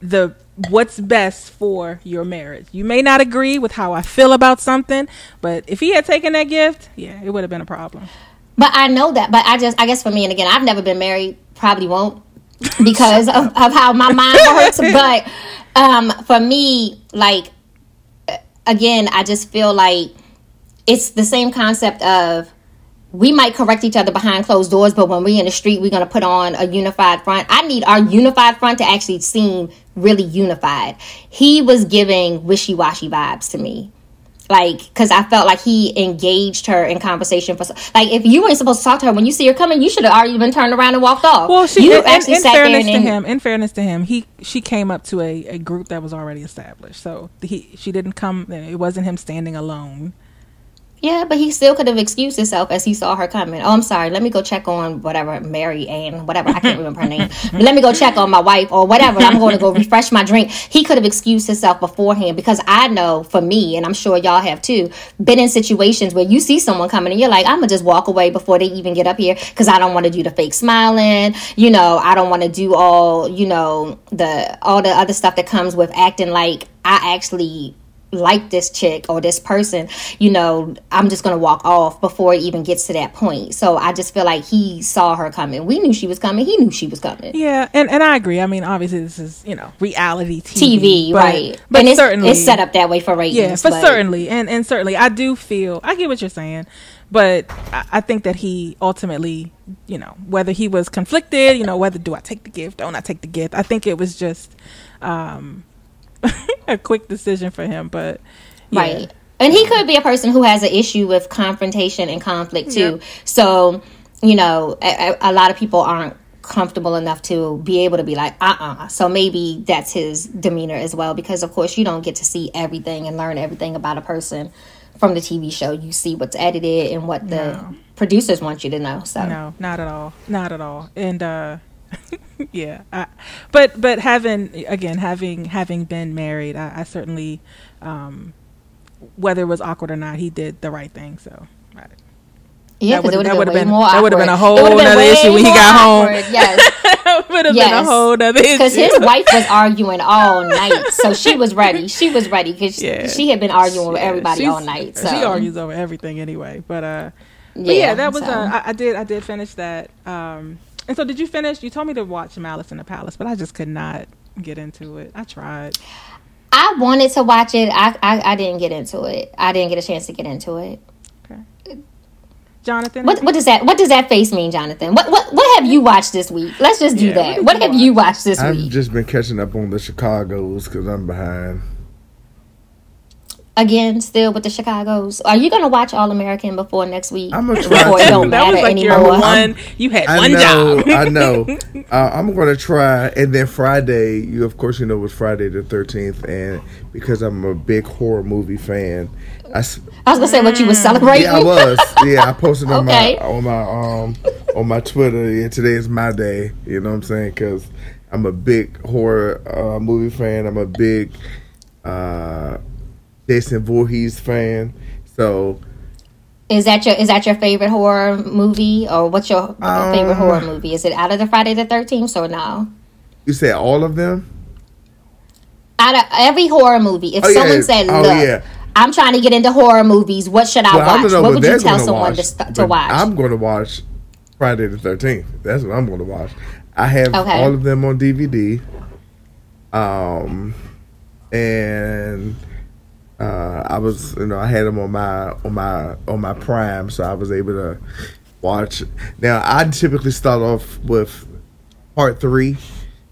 the what's best for your marriage. You may not agree with how I feel about something, but if he had taken that gift, yeah, it would have been a problem. But I know that. But I just, I guess for me, and again, I've never been married. Probably won't because of, of how my mind works. But um, for me, like again, I just feel like it's the same concept of we might correct each other behind closed doors, but when we're in the street, we're going to put on a unified front. I need our unified front to actually seem really unified. He was giving wishy washy vibes to me. Like, because I felt like he engaged her in conversation for like if you weren't supposed to talk to her when you see her coming, you should have already been turned around and walked off. Well, she you in, in, in there fairness to him, in fairness to him, he she came up to a, a group that was already established. So he she didn't come. It wasn't him standing alone. Yeah, but he still could have excused himself as he saw her coming. Oh, I'm sorry. Let me go check on whatever Mary Ann, whatever. I can't remember her name. But let me go check on my wife or whatever. I'm going to go refresh my drink. He could have excused himself beforehand because I know for me, and I'm sure y'all have too, been in situations where you see someone coming and you're like, I'm gonna just walk away before they even get up here because I don't want to do the fake smiling. You know, I don't want to do all you know the all the other stuff that comes with acting like I actually like this chick or this person, you know, I'm just gonna walk off before it even gets to that point. So I just feel like he saw her coming. We knew she was coming. He knew she was coming. Yeah, and, and I agree. I mean, obviously, this is you know reality TV, TV, but- right? But and it's, certainly, it's set up that way for ratings. yeah, for but- certainly, and and certainly, I do feel I get what you're saying, but I, I think that he ultimately, you know, whether he was conflicted, you know, whether do I take the gift, don't I take the gift? I think it was just um, a quick decision for him, but yeah. Right. And he could be a person who has an issue with confrontation and conflict too. So, you know, a, a a lot of people aren't comfortable enough to be able to be like, uh uh So maybe that's his demeanor as well, because of course you don't get to see everything and learn everything about a person from the TV show. You see what's edited and what the producers want you to know. So, No, not at all. Not at all. And uh yeah. I, but but having again having having been married, I, I certainly um whether it was awkward or not, he did the right thing. So I- yeah, That because it would have been, been- more that would've been a whole It would've been nother way issue when he got home. Yes. would have been a whole other issue because his wife was arguing all night, so she was ready. She was ready because Yeah. she had been arguing with everybody she's- all night. So she argues over everything anyway. But uh, but yeah, that was so- uh, I, I did I did finish that. Um, and so did you finish? You told me to watch Malice in the Palace, but I just could not get into it. I tried. I wanted to watch it. I, I I didn't get into it. I didn't get a chance to get into it. Okay. Jonathan, What what does that what does that face mean, Jonathan? What what what have you watched this week? Let's just do Yeah, that. what What, did you have you watched this week? I've just been catching up on the Chicago's because I'm behind. Again, still with the Chicago's. Are you gonna watch All American before next week? I'm gonna before try it don't that matter was like anymore. your one. You had I one know, job. I know. Uh, I'm gonna try, and then Friday, you of course you know was Friday the 13th, and because I'm a big horror movie fan, I was gonna say what you was celebrating. yeah I was yeah I posted on Okay. my on my um on my Twitter. Yeah, today is my day. You know what I'm saying? Because I'm a big horror uh, movie fan. I'm a big uh, Jason Voorhees fan. So Is that your is that your favorite horror movie, or what's your favorite Um, horror movie? Is it out of the Friday the Thirteenth or no? you said all of them? Out of every horror movie, if Oh, yeah. someone said, Oh, "Look, yeah. I'm trying to get into horror movies. What should I Well, watch?" don't What what would you tell someone watch, to, to watch? I'm going to watch Friday the 13th. That's what I'm going to watch. I have Okay. all of them on DVD. Um, and uh, I was, you know, I had them on my on my on my Prime, so I was able to watch. Now, I typically start off with part three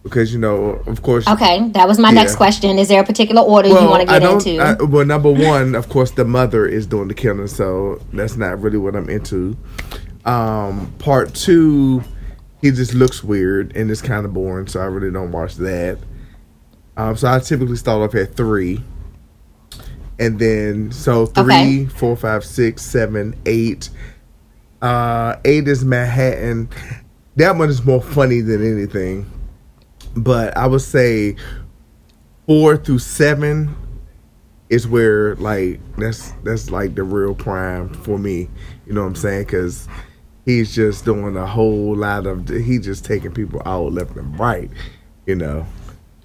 because you know, of course, okay, that was my Yeah. next question. Is there a particular order you want to get into? I, well, number one, of course, the mother is doing the killing, so that's not really what I'm into. Um, part two, he just looks weird and it's kind of boring, so I really don't watch that. Um, so I typically start off at three, and then so three, Okay. four, five, six, seven, eight. Uh, eight is Manhattan. That one is more funny than anything, but I would say four through seven is where like that's that's like the real prime for me. You know what I'm saying? Because he's just doing a whole lot of he just taking people out left and right. You know,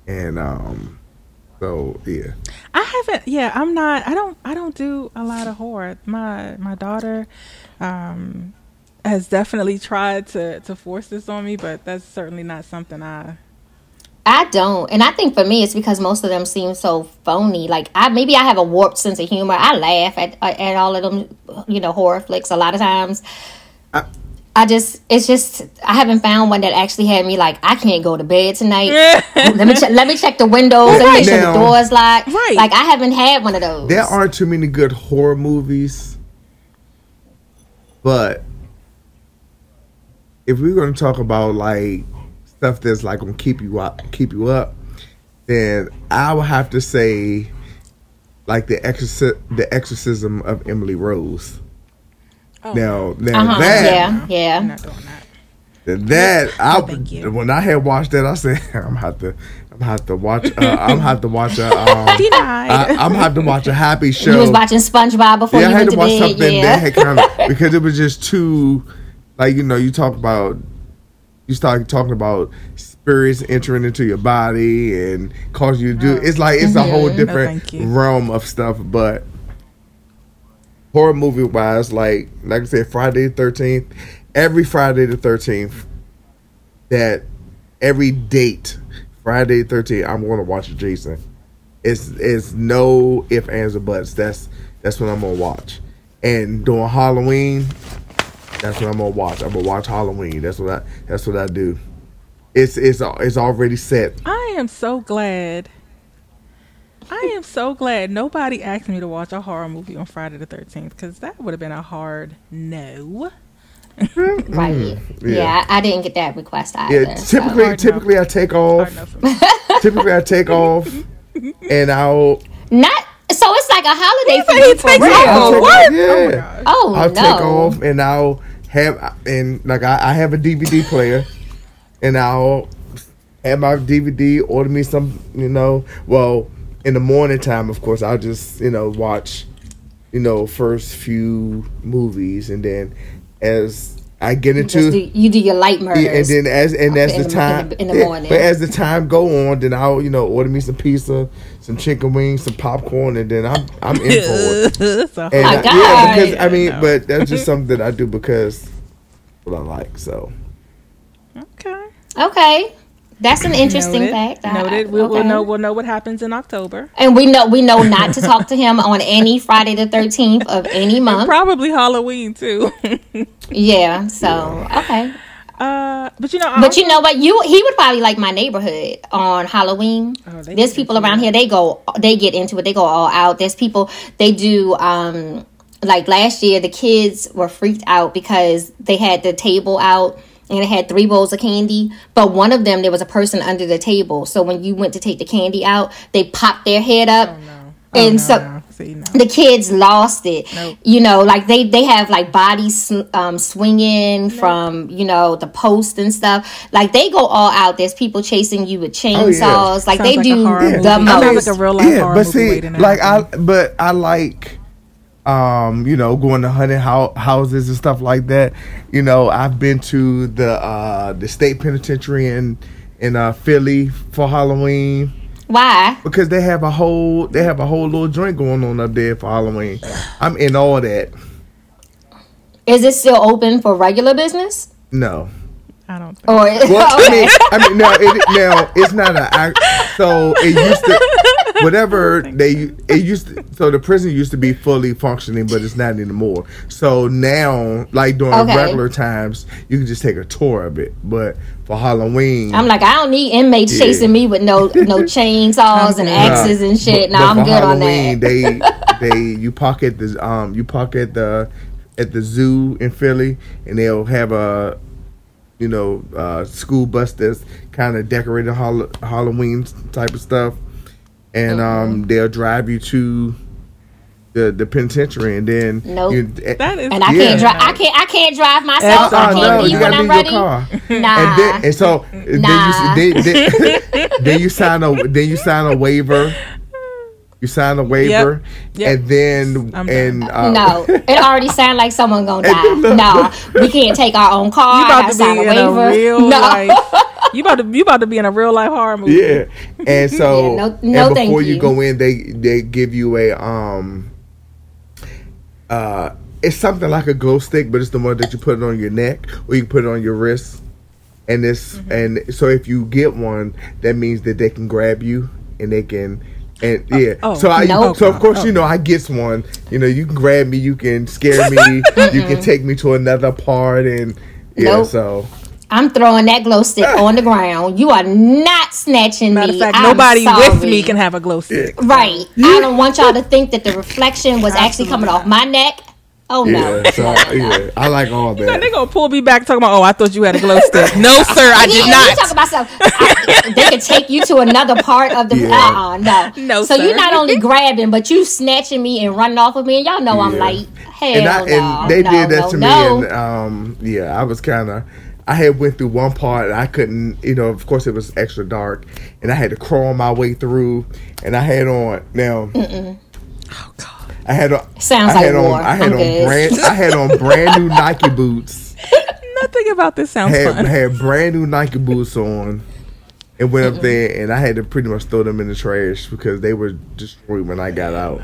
and um, so yeah. I haven't. Yeah, I'm not. I don't. I don't do a lot of horror. My my daughter, um, has definitely tried to to force this on me, but that's certainly not something I. I don't, and I think for me it's because most of them seem so phony. Like I maybe I have a warped sense of humor. I laugh at at all of them, you know, horror flicks a lot of times. I- I just, it's just, I haven't found one that actually had me like, I can't go to bed tonight. let me check, let me check the windows. Let me make sure Now- the door's locked. Right. Like I haven't had one of those. There aren't too many good horror movies, but if we're going to talk about like stuff that's like going to keep you up, keep you up, then I would have to say like the exorci- the exorcism of Emily Rose. Now, now Uh-huh. that Yeah, I'm yeah. not doing that. that I thank you. when I had watched that, I said I'm have to I'm have to watch uh, I'm have to watch a um, I, I'm have to watch a happy show. You was watching SpongeBob before yeah, I you had went to to watch bed. something Yeah. that had kind of because it was just too, like you know, you talk about, you start talking about spirits entering into your body and cause you to do. It's like it's a whole Mm-hmm. different thank you. realm of stuff, but horror movie wise, like like I said, Friday the Thirteenth, every Friday the Thirteenth, that every date, Friday the Thirteenth, I'm to watch Jason. It's it's no if ands or buts. That's that's what I'm gonna watch. And during Halloween, that's what I'm gonna watch. I'm gonna watch Halloween. That's what I that's what I do. It's it's it's already set. I am so glad. I am so glad nobody asked me to watch a horror movie on Friday the 13th because that would have been a hard no. Mm-hmm. Right. yeah. Yeah, I, I didn't get that request either. Yeah, typically Hard no. typically I take off. Hard no for me. typically I take off, and I'll so. Not so it's like a holiday for said he you for takes real. off. I'll take what? off, yeah. Oh, oh I'll no. take off and I'll have and like I, I have a DVD player, and I'll have my DVD. Order me some, you know. Well, in the morning time, of course, I'll just you know watch, you know, first few movies, and then as I get Just into do, you do your light murders. yeah, and then as and as the the- time in the- in the yeah, morning. but as the time go on, then I'll you know order me some pizza, some chicken wings, some popcorn, and then I'm I'm in for it. It's a And oh my I- yeah, because I mean, No. but that's just something that I do because what I like. So okay. Okay. That's an interesting Noted. fact. I- Noted. We'll, we'll know. We'll know what happens in October. And we know we know not to talk to him on any Friday the thirteenth of any month. Probably Halloween too. Yeah. So okay. uh, but you know, I But you know what? You he would probably like my neighborhood on Halloween. Oh, There's people around here. They go. They get into it. They go all out. There's people. They do. um Like last year, the kids were freaked out because they had the table out. And it had three bowls of candy, but one of them there was a person under the table. So when you went to take the candy out, they popped their head up, and so no, see, no. the kids lost it. Nope. You know, like they they have like bodies um, swinging from you know the post and stuff. Like they go all out. There's people chasing you with chainsaws. Like Sounds they like a do horror movie. the Sounds most. like a real life horror but see, like I but I like um you know going to hunting hou- houses and stuff like that. You know, I've been to the uh the state penitentiary in in uh Philly for Halloween. Why? because they have a whole they have a whole little joint going on up there for Halloween. I'm in all that. Is it still open for regular business? No. I don't think. Or Well, I mean, I mean, now it now it's not a act. So it used to whatever they it used to, so the prison used to be fully functioning, but it's not anymore. So now, like during Okay. regular times, you can just take a tour of it. But for Halloween, I'm like I don't need inmates Yeah. chasing me with no no chainsaws and axes and shit. But- No, but I'm good on Halloween, that. They they you park at the um you park at the at the zoo in Philly, and they'll have a you know uh, school bus that's kind of decorated Hall- Halloween type of stuff, and Mm-hmm. um they'll drive you to the the penitentiary, and then Nope. you, That is. And I Yeah. can't drive. I can't. I can't drive myself. uh, I no, can't you leave when gotta I'm leave ready. your car. Nah. And then, and so Nah. then, you, then, then, then you sign a then you sign a waiver You sign a waiver, Yep. and then I'm and uh, no, it already sounds like someone gonna die. And then- No, we can't take our own car. You I about gotta sign be a in a real no. life. You about to you about to be in a real life horror movie. Yeah, and so Yeah, no- no and before you. you. go in, they they give you a um uh it's something like a glow stick, but it's the one that you put it on your neck or you put it on your wrist. And this Mm-hmm. and so if you get one, that means that they can grab you and they can. And oh, yeah, oh. so I Nope. so of course oh. you know I gets one. You know you can grab me, you can scare me, you can take me to another part, and yeah. Nope. So I'm throwing that glow stick on the ground. You are not snatching Matter me. of fact, I'm nobody with me can have a glow stick. Right. I don't want y'all to think that the reflection was actually coming off my neck. Oh no. yeah, so yeah, I like all that. They gonna pull me back talking about, oh, I thought you had a glow stick. No, sir, I did Yeah, you talk not. about stuff. I- they could take you to another part of the. Yeah. Uh-uh, no. No, So sir. you're not only grabbing, but you snatching me and running off of me, and y'all know I'm like, hell and, I, no. and they no, did that no, to no. me and um yeah i was kind of i had went through one part and i couldn't you know of course it was extra dark and i had to crawl my way through and i had on now I had on. Sounds I had like on, war. I had I'm on good. brand. I had on brand new Nike boots. Nothing about this sounds Had fun. had brand new Nike boots on, and went up there, and I had to pretty much throw them in the trash because they were destroyed when I got out.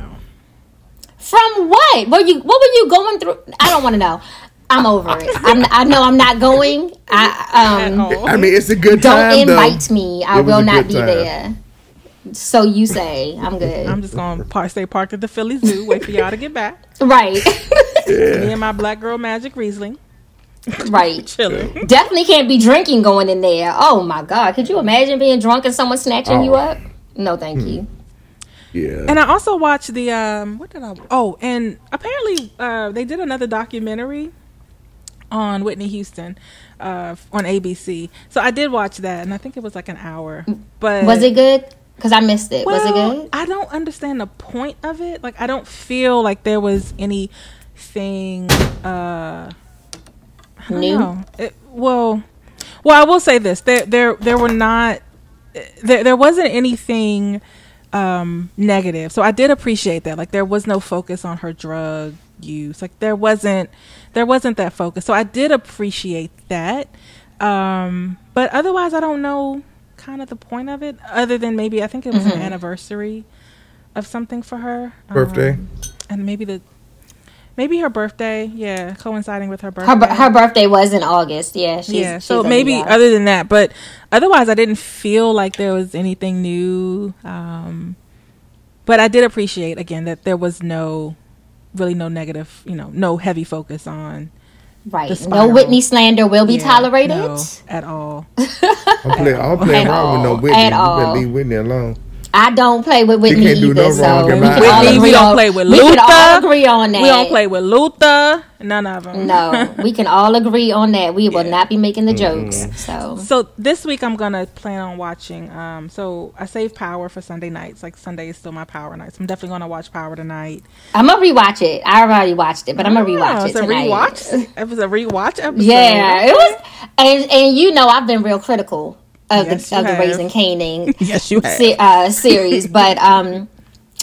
From what? Were you? What were you going through? I don't want to know. I'm over it. I'm, I know I'm not going. I um. I mean, it's a good time. Don't time. though. invite me. I It will not be time. there. So you say I'm good. I'm just gonna park, stay parked at the Philly Zoo, wait for y'all to get back. right. Me and my black girl magic Riesling right. chilling. Definitely can't be drinking going in there. Oh my god. Could you imagine being drunk and someone snatching you Oh. up? No, thank Hmm. you. Yeah. And I also watched the um what did I oh and apparently uh they did another documentary on Whitney Houston uh on ABC. So I did watch that and I think it was like an hour. But Was it good? Because I missed it. was it good? I don't understand the point of it. Like I don't feel like there was anything uh New? It, well well I will say this. There there there were not there there wasn't anything um negative. So I did appreciate that. Like there was no focus on her drug use. Like there wasn't there wasn't that focus. So I did appreciate that. Um but otherwise I don't know kind of the point of it other than maybe I think it was Mm-hmm. an anniversary of something for her. Birthday? Um, and maybe the maybe her birthday, yeah, coinciding with her birthday. Her, her birthday was in August. Yeah. She's, yeah, so a maybe other than that, but otherwise, I didn't feel like there was anything new. Um, but I did appreciate again that there was no, really no negative, you know, no heavy focus on right. the No. Whitney slander will be Yeah, tolerated. no, at all. I'm playing. I'm playing At around with no. Whitney. At You all. better leave Whitney alone. I don't play with Whitney can't do either. no so wrong we can all. Whitney, we agree don't on- play with We can all agree on that. We don't play with Luther. None of them. No, we can all agree on that. We will Yeah. not be making the Mm-hmm. jokes. So So this week I'm gonna plan on watching. Um, so I save Power for Sunday nights. Like Sunday is still my Power nights. I'm definitely gonna watch Power tonight. I'm gonna rewatch it. I already watched it, but I'm gonna Oh, rewatch it it's a tonight. rewatch. It was a rewatch episode. Yeah, it was, and and you know I've been real critical of Yes, the you of the. Raising Kanan Yes, you have. se- uh, series, but um,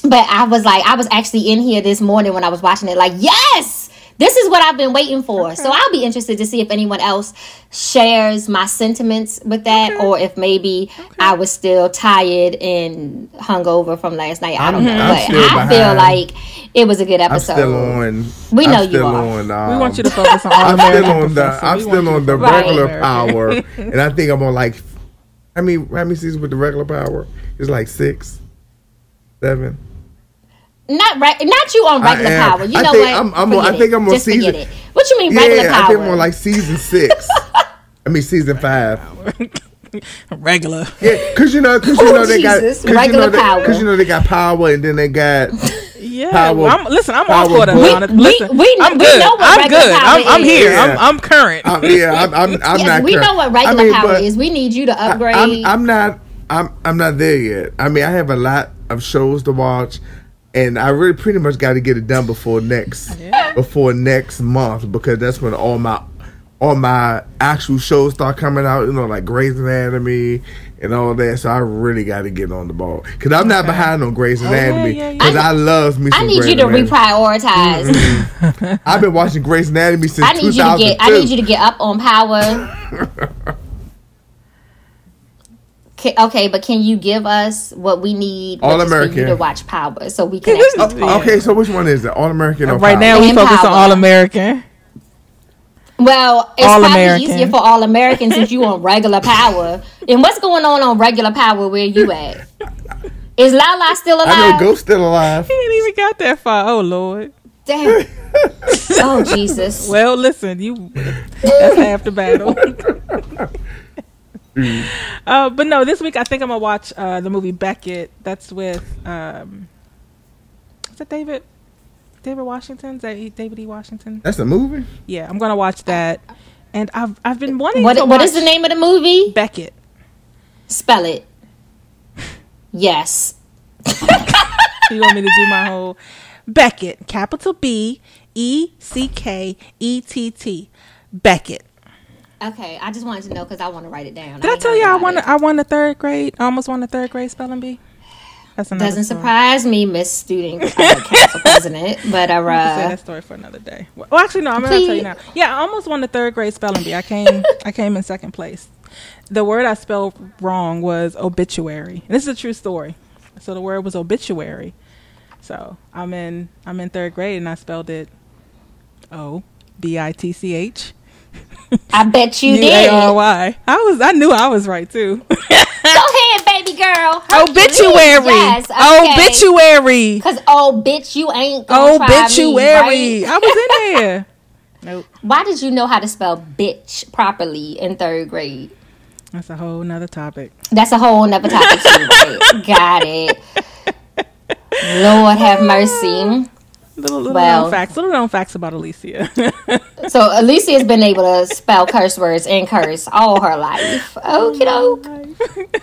but I was like I was actually in here this morning when I was watching it, like yes, this is what I've been waiting for. So I'll be interested to see if anyone else shares my sentiments with that, or if maybe I was still tired and hungover from last night. I don't I'm- know, I'm but still I feel like it was a good I'm episode. still on. We know I'm you still are. On, um, We want you to focus on all I'm still on the. Professor. I'm still on the regular American. power, and I think I'm on like. I mean, how many seasons with the regular power? It's like six, seven. Not right, not you on regular power. You I know think what? I'm- I'm on- I think. I'm on Just season- it. What you mean regular yeah, power? I think I'm on like season six. I mean season five. Regular. Yeah, cause you know, cause you Oh, know they got, cause you Regular know they, power. cause you know they got power, and then they got Yeah. Power- well, I'm, listen, I'm all power for that. We- Listen, we- I'm good. know what I'm good. I'm, I'm is. here. I'm, I'm current. I'm, yeah, I'm, I'm, I'm yes, not. we current. know what regular I mean, power is. We need you to upgrade. I'm, I'm not. I'm, I'm not there yet. I mean, I have a lot of shows to watch, and I really pretty much got to get it done before next, before next month because that's when all my, all my actual shows start coming out, you know, like Grey's Anatomy and all that. So I really got to get on the ball because I'm not behind on Grey's oh, Anatomy yeah, yeah. because I, love me. Some I need Grey's you to Anatomy. reprioritize. Mm-hmm. I've been watching Grey's Anatomy since I need you to 2002. get. I need you to get up on power. Okay, but can you give us what we need All which is for you American. to watch Power so we can actually Oh, Okay, so which one is it? All American or Right Power? now we And focus on. All American. Well, it's All probably American. easier for all Americans since you on regular power. And what's going on on regular power? Where you at? Is Lala still alive? I know Ghost still alive. He ain't even got that far. Oh Lord. Damn. oh Jesus. Well, listen, you that's half the battle. uh, but no, this week I think I'm gonna watch uh, the movie Beckett. That's with um, is that David? David Washington? Is that E- David E. Washington? That's a movie. Yeah, I'm gonna watch that. And I've I've been wanting What to What watch is the name of the movie? Beckett. Spell it. Yes. You want me to do my whole Beckett, capital B E C K E T T, Beckett. Okay, I just wanted to know because I want to write it down. Did I ain't tell heard you I about won? it. I won the third grade. I almost won the third grade spelling bee. Doesn't story. surprise me, Miss Student uh, Council President. But uh, I'll say that story for another day. Well, actually, no. I'm gonna tell you now. Yeah, I almost won the third grade spelling bee. I came, I came in second place. The word I spelled wrong was obituary. And this is a true story. So the word was obituary. So I'm in, I'm in third grade, and I spelled it O B I T C H I bet you did. A R Y. I was, I knew I was right too. Go ahead, girl. obituary. Yes. Okay. Obituary. Cause oh, bitch, you ain't gonna try me, Obituary. right? I was in there. Nope. Why did you know how to spell bitch properly in third grade? That's a whole nother topic. That's a whole nother topic too. right? Got it. Lord have mercy. Little, little Well- known facts. Little known facts about Alicia. So Alicia's been able to spell curse words and curse all her life. Okie doke.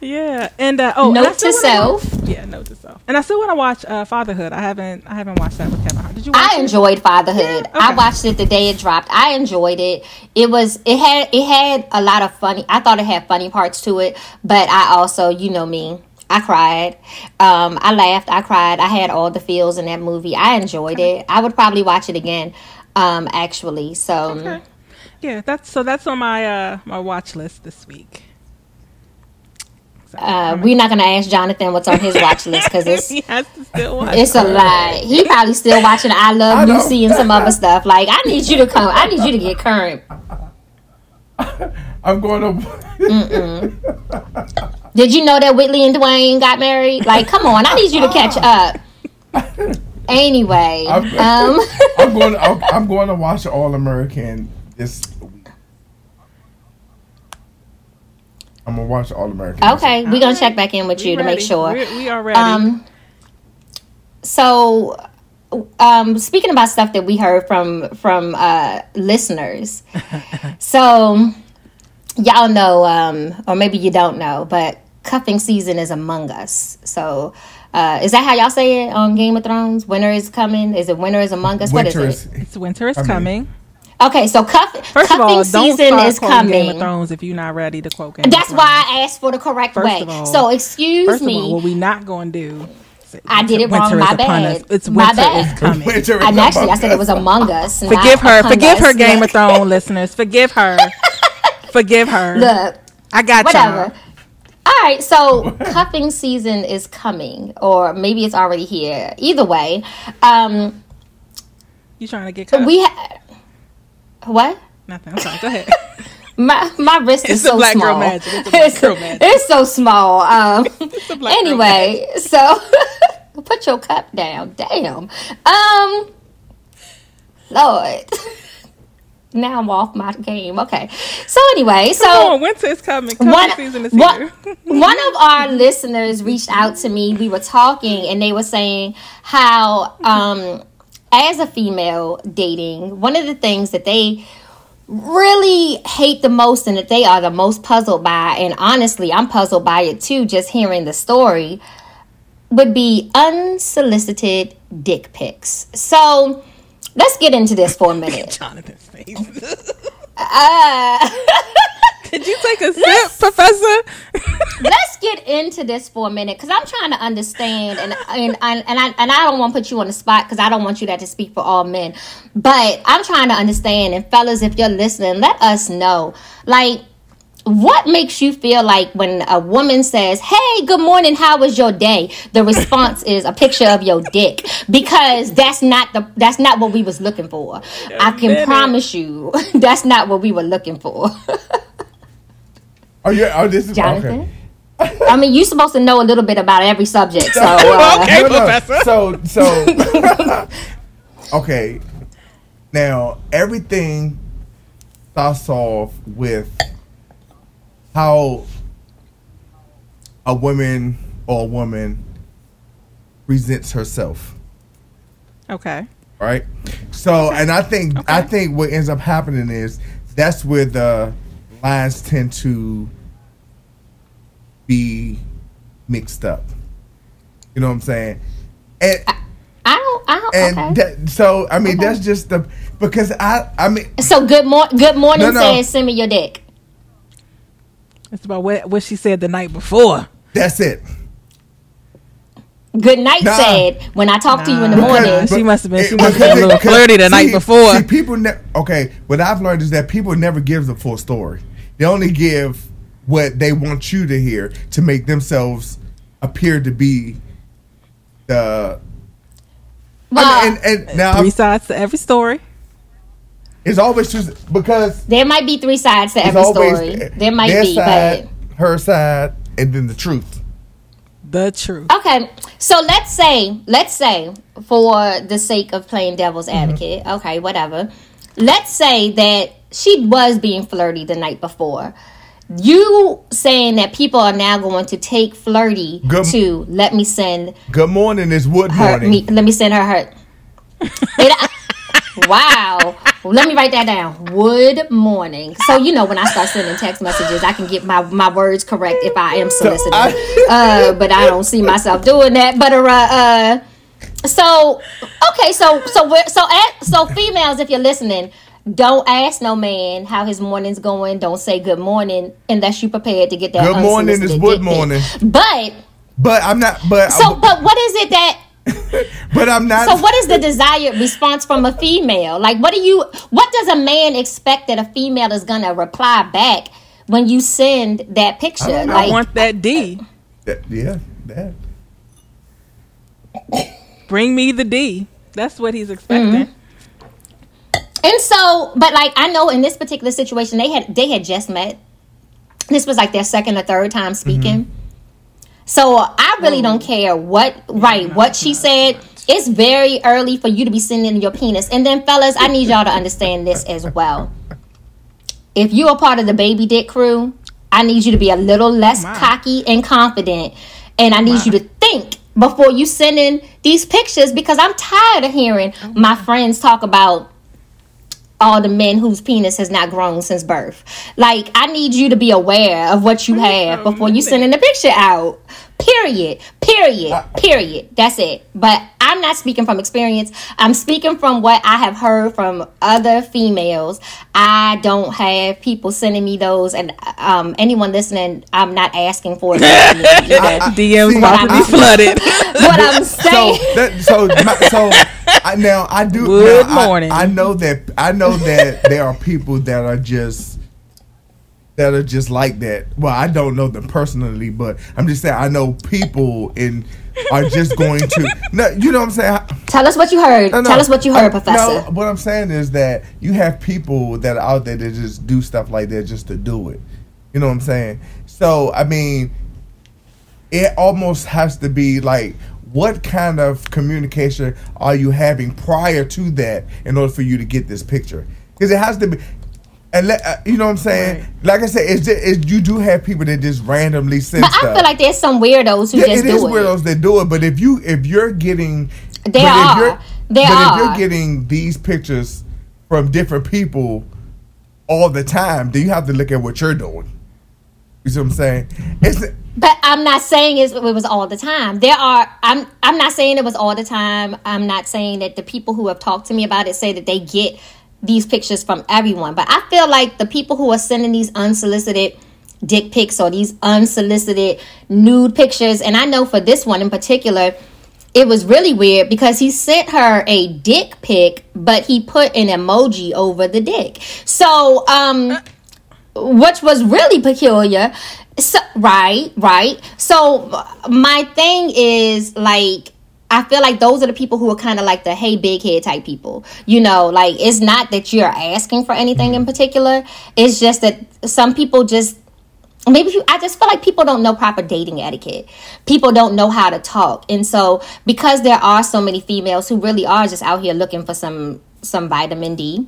Yeah, and uh, oh, I Note to self. watch- yeah, note to self. And I still want to watch uh, Fatherhood. I haven't. I haven't watched that with Kevin Hart. Did you? Watch I it? enjoyed Fatherhood. I Okay. watched it the day it dropped. I enjoyed it. It was it had it had a lot of funny. I thought it had funny parts to it, but I also, you know me, I cried. Um, I laughed. I cried. I had all the feels in that movie. I enjoyed it. I would probably watch it again. Um, actually, so Okay. Yeah, that's so. That's on my uh my watch list this week. So, uh, we're not gonna ask Jonathan what's on his watch list because it's he has to still watch. It's a lie. He probably still watching I Love I. Lucy and some other stuff. Like I need you to come. I need you to get current. I'm going to. Did you know that Whitley and Dwayne got married? Like, come on, I need you to catch up. Anyway, I'm- um, I'm going. To, I'm, I'm going to watch All American this week. I'm gonna watch All American. this okay, we're gonna check back in with We you to make sure. we we are ready. Um, so, um, speaking about stuff that we heard from from uh, listeners, so y'all know, um, or maybe you don't know, but cuffing season is among us. So, uh, is that how y'all say it on Game of Thrones? Winter is coming. Is it winter is among us? Winter what is. is it? it's winter is I mean- coming. Okay, so cuff, First of cuffing all, don't season start is quoting Game of. Thrones if you're not ready to quote Game That's Thrones. why I asked for the correct First way. of all- so, excuse First me. of all, what we not going to do. I did it wrong. My bad. us. It's My bad. is coming. Winter is and actually, among I said it was among us. Forgive her. upon Forgive her. Game of Thrones listeners. Forgive her. Forgive her. Look, I got whatever. y'all. All right, so cuffing season is coming, or maybe it's already here. Either way, um, You trying to get cut? we ha- what? Nothing. I'm sorry. Go ahead. My my wrist is It's a so black girl magic. It's a black girl magic. it's so small. Um, a black girl anyway, so put your cup down. Damn. Um, Lord. Now I'm off my game. Okay. So anyway, so Come on, winter is coming. Cuffing one, season is one- here. one of our listeners reached out to me. We were talking, and they were saying how, um, as a female dating, one of the things that they really hate the most and that they are the most puzzled by, and honestly, I'm puzzled by it too, just hearing the story, would be unsolicited dick pics. So let's get into this for a minute. Jonathan's face. uh, Did you take a sip, Professor? let's get into this for a minute because I'm trying to understand, and and and, and I and I don't want to put you on the spot because I don't want you that to speak for all men, but I'm trying to understand. And fellas, if you're listening, let us know, like. What makes you feel like when a woman says, "Hey, good morning, how was your day?" The response is a picture of your dick because that's not the that's not what we was looking for. I can promise you, that's not what we were looking for. Oh yeah. Oh, this is Jonathan? okay. I mean, you're supposed to know a little bit about every subject, so uh, Okay, No, no. Professor. So so okay. Now everything starts off with how a woman or a woman presents herself. Okay. right? So, and I think I think what ends up happening is that's where the lines tend to be mixed up. You know what I'm saying? And I don't. I don't. and okay. that, so I mean that's just the because I I mean so good morning. Good morning No, no. says, "Send me your dick." It's about what what she said the night before. that's it. Good night Nah. said, "When I talk to you in the Nah. morning." She must have been- she it- must have because been a little because- flirty the night before. See, people ne- okay. What I've learned is that people never give the full story. They only give what they want you to hear to make themselves appear to be the. Well, I mean, and, and now Three sides to every story. it's always just because there might be three sides to every always story. There might their be, side, her side, and then the truth. The truth. okay. So let's say, let's say, for the sake of playing devil's Mm-hmm. advocate, okay, whatever. Let's say that she was being flirty the night before. You saying that people are now going to take flirty Good- to let me send Good morning is wood morning. me, let me send her her. It- wow. Let me write that down. Wood morning. So you know when i start sending text messages i can get my, my words correct if i am solicited I- uh, but i don't see myself doing that. But uh, uh so okay so so we're so at, so females if you're listening don't ask no man how his morning's going don't say good morning unless you prepared to get that Good morning is unsolicited wood dick pic. morning. but But I'm not. But so but what is it that but I'm not. so what is the desired response from a female? Like what do you what does a man expect that a female is gonna reply back when you send that picture? don't know. I want that D. That- yeah, that. Bring me the D. That's what he's expecting. Mm-hmm. And so but like I know in this particular situation they had they had just met. This was like their second or third time speaking. Mm-hmm. So I really don't care what right what she said. It's very early for you to be sending your penis. And then fellas, I need y'all to understand this as well. If you're part of the baby dick crew, I need you to be a little less cocky and confident. And I need you to think before you send in these pictures because I'm tired of hearing my friends talk about all the men whose penis has not grown since birth. Like, I need you to be aware of what you have before you sending the picture out. Period. Period. Period. That's it. But I'm not speaking from experience. I'm speaking from what I have heard from other females. I don't have people sending me those, and um, anyone listening, I'm not asking for it. DM's See, about to I- be flooded. what I'm So saying. that so my, so I, now I do. Good now, I- morning. I, know that I know that there are people that are just that are just like that. Well, I don't know them personally, but I'm just saying I know people in are just going to. No, you know what I'm saying. Tell us what you heard. No, no. Tell us what you heard, I- Professor. No, what I'm saying is that you have people that are out there that just do stuff like that just to do it. You know what I'm saying? So I mean, it almost has to be like, what kind of communication are you having prior to that in order for you to get this picture? Because it has to be. And let, uh, you know what I'm saying? Right. Like I said, it's, just, it's you do have people that just randomly send But stuff. I feel like there's some weirdos who Yeah, just it do is it. weirdos that do it, but if you if you're getting There but if are. you're- There but if you're getting these pictures from different people all the time, then you have to look at what you're doing. You see what I'm saying? It's But I'm not saying it was all the time. There are. I'm. I'm not saying it was all the time. I'm not saying that the people who have talked to me about it say that they get these pictures from everyone, but I feel like the people who are sending these unsolicited dick pics or these unsolicited nude pictures, and I know for this one in particular, it was really weird because he sent her a dick pic, but he put an emoji over the dick. So, um, which was really peculiar. So, right, right. So, my thing is like, I feel like those are the people who are kind of like the hey big head type people. You know, like it's not that you're asking for anything in mm-hmm. particular. It's just that some people just maybe you, I just feel like people don't know proper dating etiquette. People don't know how to talk. And so because there are so many females who really are just out here looking for some some vitamin D,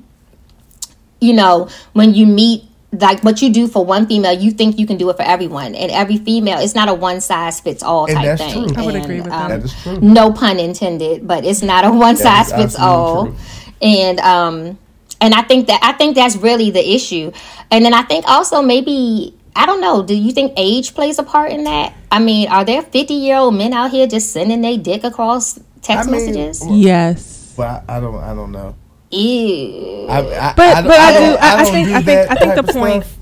you know, when you meet like what you do for one female, you think you can do it for everyone. And every female, it's not a one size fits all And type that's thing. true. I would And, agree with um, that. That is true. no pun intended but it's not a one That size fits all absolutely and um and i think that i think that's really the issue and then i think also maybe i don't know do you think age plays a part in that i mean are there 50 year old men out here just sending their dick across text I mean, messages Yes. But I, I don't. I don't know. Ew. I, I, But I, but I, do don't- I, I think do I think I think the point stuff.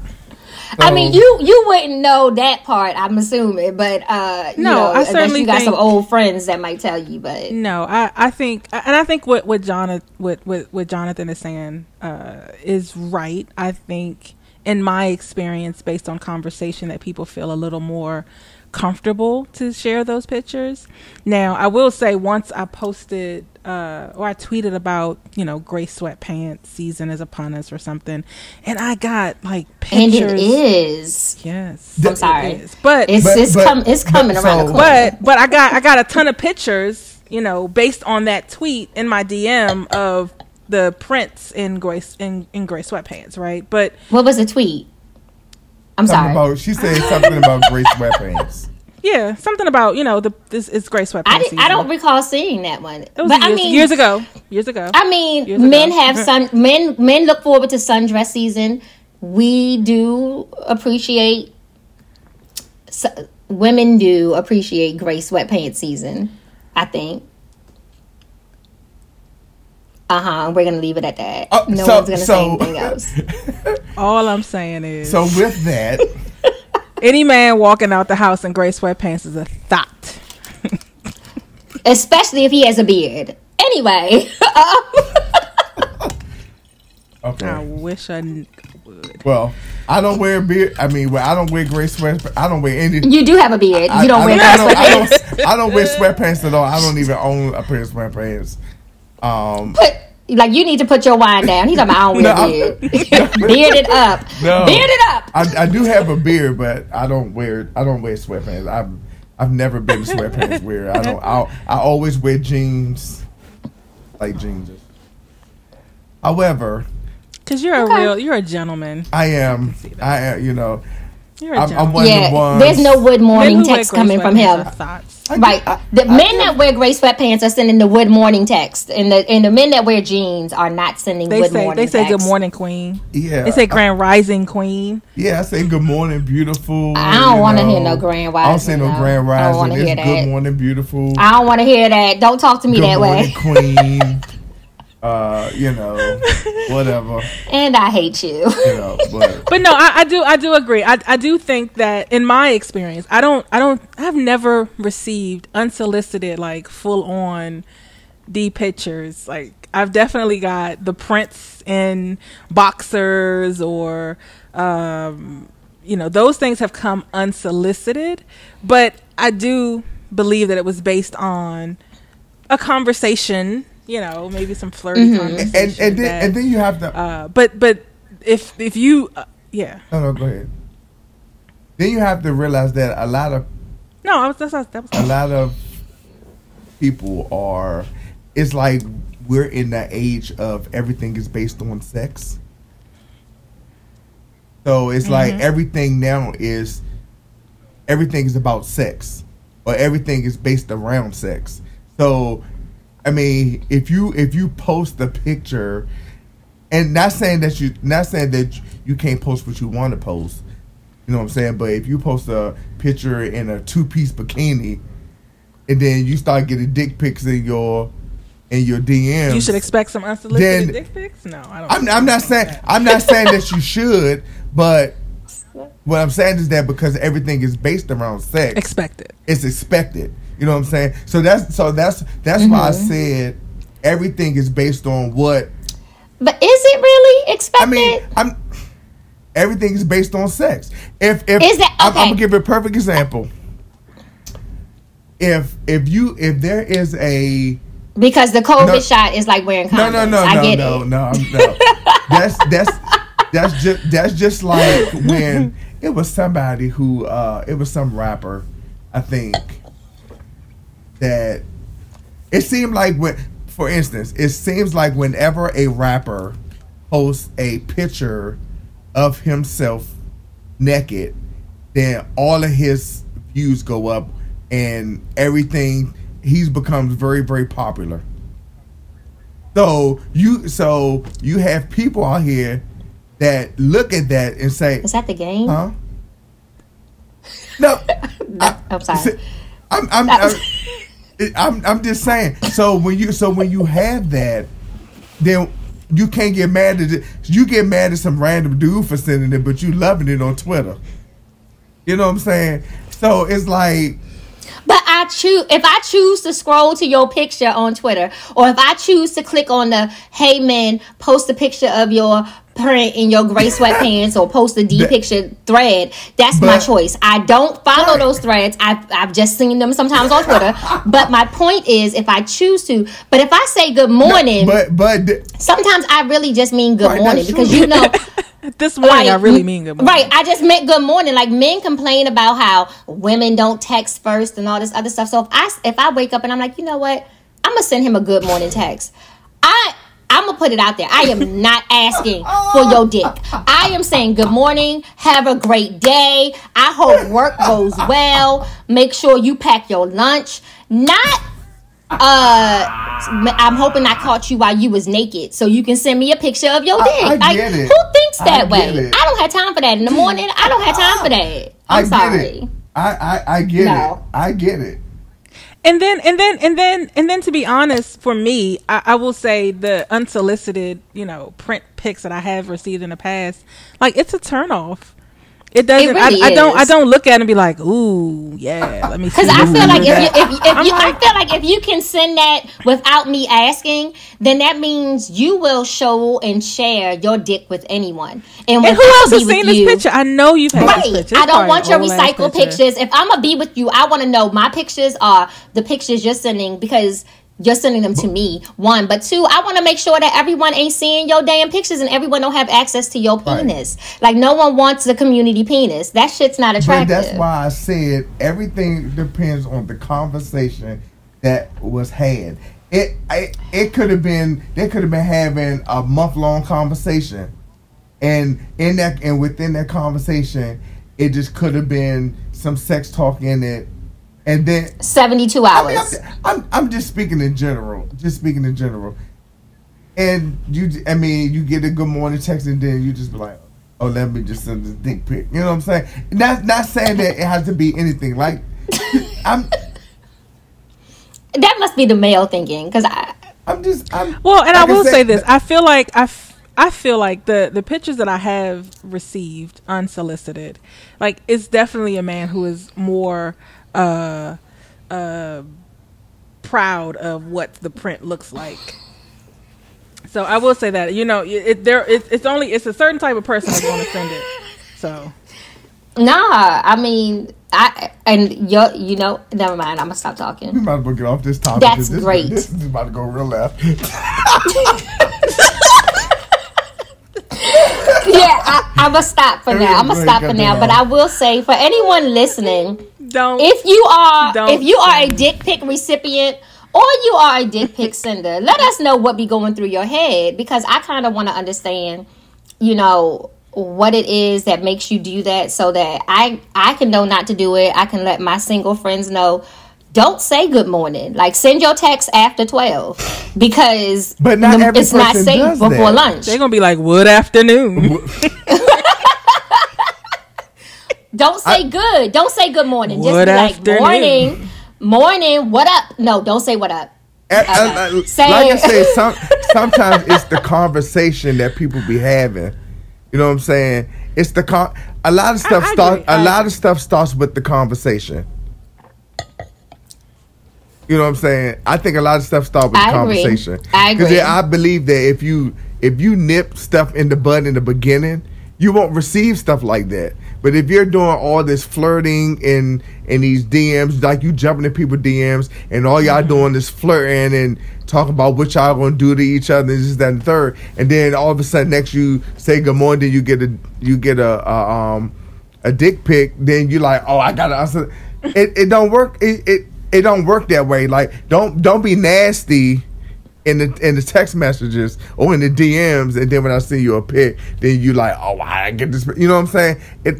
I mean, you you wouldn't know that part. I'm assuming, but uh, you No, know, I certainly you got some old friends that might tell you. But No, I, I think, and I think what what Jonathan what what, what Jonathan is saying uh, is right. I think, in my experience, based on conversation, that people feel a little more comfortable to share those pictures. Now, I will say, once I posted uh, or I tweeted about you know gray sweatpants season is upon us or something, and I got like pictures. and pictures. it is. Yes, I'm sorry. is. but It's But- it's, but- com- it's but coming around so- the corner. but but I got I got a ton of pictures, you know, based on that tweet in my DM of the prints in gray in, in gray sweatpants, right? But what was the tweet? I'm sorry. about she said something about gray sweatpants. Yeah, something about you know the this is gray sweatpants. I, I don't recall seeing that one. It was but years, I mean, years ago, years ago. I mean, Years men ago. have sun. Men men look forward to sundress season. We do appreciate. su- women do appreciate gray sweatpants season. I think. Uh huh. We're gonna leave it at that. Oh, no so- one's gonna say anything else. All I'm saying is, So with that, any man walking out the house in gray sweatpants is a thought. Especially if he has a beard. Anyway, okay. I okay. wish I n- would. Well, I don't wear a beard. I mean, well, I don't wear gray sweatpants. I don't wear any. you do have a beard. I, You don't I, wear I gray don't, I sweatpants. don't, I don't wear sweatpants at all. I don't even own a pair of sweatpants. Um, Put like you need to put your wine down. He's talking about I don't wear No, a beard. Beard it up. No. Beard it up. I, I do have a beard, but I don't wear I don't wear sweatpants. I've I've never been a sweatpants wearer. I don't. I I always wear jeans, like jeans. However, Cause you're Okay. a real, you're a gentleman. I am I am you know You're a I'm, I'm gentleman. one of Yeah, the ones. there's no wood morning text gray coming from sweatpants him. are Thoughts. I Right. get- The I men get- that wear gray sweatpants are sending the wood morning text, and the and the men that wear jeans are not sending They wood say morning they say text. good morning, queen. Yeah, They say grand rising, queen. Yeah, I say good morning, beautiful. I don't wanna hear no grand rising. I don't say no rising, no. grand I don't wanna rising. It's hear good that. morning, beautiful. I don't want to hear that. Don't talk to me good that morning, way. queen. uh, you know, whatever. And I hate you. You know, but But no, I, I do I do agree. I, I do think that in my experience, I don't I don't I've never received unsolicited like full on D pictures. Like I've definitely got the prints in boxers or um you know, those things have come unsolicited, but I do believe that it was based on a conversation, you know, maybe some flirty conversation. and and then that- and then you have to. uh, but but if if you uh, yeah no, no, go ahead. Then you have to realize that a lot of no I was that's, that was a lot of people are. It's like we're in the age of everything is based on sex. So it's like Mm-hmm. everything now is everything is about sex, or everything is based around sex. So, I mean, if you if you post a picture, and not saying that you not saying that you can't post what you want to post, you know what I'm saying. But if you post a picture in a two piece bikini, and then you start getting dick pics in your in your DMs, You should expect some unsolicited Then- dick pics. No, I don't. I'm, I'm not saying I'm not saying that you should, but what I'm saying is that because everything is based around sex, expect it. it's expected. You know what I'm saying? So that's so that's that's why I Mm-hmm. said everything is based on what But is it really expected? I mean. I'm everything is based on sex. If if Is that- I'm, I'm gonna give a perfect example. If if you if there is a because the COVID No. shot is like wearing no condoms. no no I no get no it. no I'm- no that's that's that's just that's just like when it was somebody who uh it was some rapper I think that it seemed like when for instance it seems like whenever a rapper posts a picture of himself naked then all of his views go up and everything he's becomes very very popular so you so you have people out here that look at that and say Is that the game? huh no I, I'm sorry. I'm I'm, I'm, I'm I'm just saying. So when you so when you have that, then you can't get mad at it. You get mad at some random dude for sending it, but you loving it on Twitter. You know what I'm saying? So it's like But I choose if I choose to scroll to your picture on Twitter, or if I choose to click on the "Hey man, post a picture of your print in your gray sweatpants," or post a D That- picture thread, that's my choice. I don't follow Right. those threads. I've I've just seen them sometimes on Twitter. but my point is, if I choose to, but if I say good morning, but but th- sometimes I really just mean good Right, morning because true. you know. This morning, I really mean good morning. Right. I just meant good morning. Like men complain about how women don't text first and all this other stuff. So if I if I wake up and I'm like, you know what, I'm gonna send him a good morning text. I I'm gonna put it out there. I am not asking for your dick. I am saying good morning. Have a great day. I hope work goes well. Make sure you pack your lunch. Not uh I'm hoping I caught you while you was naked so you can send me a picture of your dick. I like get it. who thinks that get way? it. I don't have time for that in the morning. I don't have time for that. I I'm get sorry. it. I I, I get No. it. I get it. And then, and then, and then, and then, to be honest, for me, I, I will say the unsolicited, you know, print pics that I have received in the past, like it's a turnoff. It doesn't. really I, I don't. I don't look at it and be like, "Ooh, yeah, let me." Because I feel like if you, if, if I'm you, I feel like if you can send that without me asking, then that means you will show and share your dick with anyone. And, and who else be has seen this you- picture? I know you've had this Right. picture. I don't want your old-ass recycled picture. pictures. If I'm gonna be with you, I want to know my pictures are the pictures you're sending because you're sending them to me. One, but two, I want to make sure that everyone ain't seeing your damn pictures and everyone don't have access to your Right. penis. Like no one wants the community penis. That shit's not But attractive. that's why I said everything depends on the conversation that was had. It it, it could have been they could have been having a month long conversation, and in that and within that conversation, it just could have been some sex talk in it, and then 72 I mean, hours. I'm, I'm I'm just speaking in general, just speaking in general, and you I mean you get a good morning text and then you just be like. Oh, let me just send this dick pic. You know what I'm saying? Not not saying that it has to be anything. Like I'm that must be the male thinking because I. I'm just I'm Well, and like I will said, say this: I feel like I, f- I feel like the the pictures that I have received unsolicited, like it's definitely a man who is more uh uh proud of what the print looks like. So I will say that you know it, it there it, it's only it's a certain type of person that's going to send it. So Nah, I mean, I and you you know, never mind. I'm gonna stop talking. we talking. might as well get off this topic. That's 'cause this, great. This is about to go real left. yeah, I, I'm gonna stop for now. I'm gonna stop for now. But I will say, for anyone listening, don't if you are if you are a dick pic recipient or you are a dick pic sender, let us know what be going through your head because I kind of want to understand, you know, what it is that makes you do that so that I I can know not to do it. I can let my single friends know. Don't say good morning. Like send your text after twelve because But not the- every it's not person safe does before that. lunch. they're gonna be like, "What afternoon." Don't say good. Don't say good morning. Just be like afternoon. morning, morning. What up? No, don't say what up. And- and, uh, Say like I it. said, some, sometimes it's the conversation that people be having. You know what I'm saying? It's the con. A lot of stuff I starts. agree. A I lot of stuff starts with the conversation. You know what I'm saying? I think a lot of stuff starts with I the agree. conversation. I agree. Because I believe that if you if you nip stuff in the bud in the beginning, you won't receive stuff like that. But if you're doing all this flirting in in these DMs, like you jumping in people DMs, and all y'all Mm-hmm. doing is flirting and talking about what y'all gonna do to each other, and this, that, and third, and then all of a sudden next you say good morning, then you get a you get a, a um a dick pic, then you like, oh, I gotta answer. It it don't work. It it it don't work that way. Like don't don't be nasty in the in the text messages or in the DMs, and then when I send you a pic, then you like, oh, I get this. You know what I'm saying? It.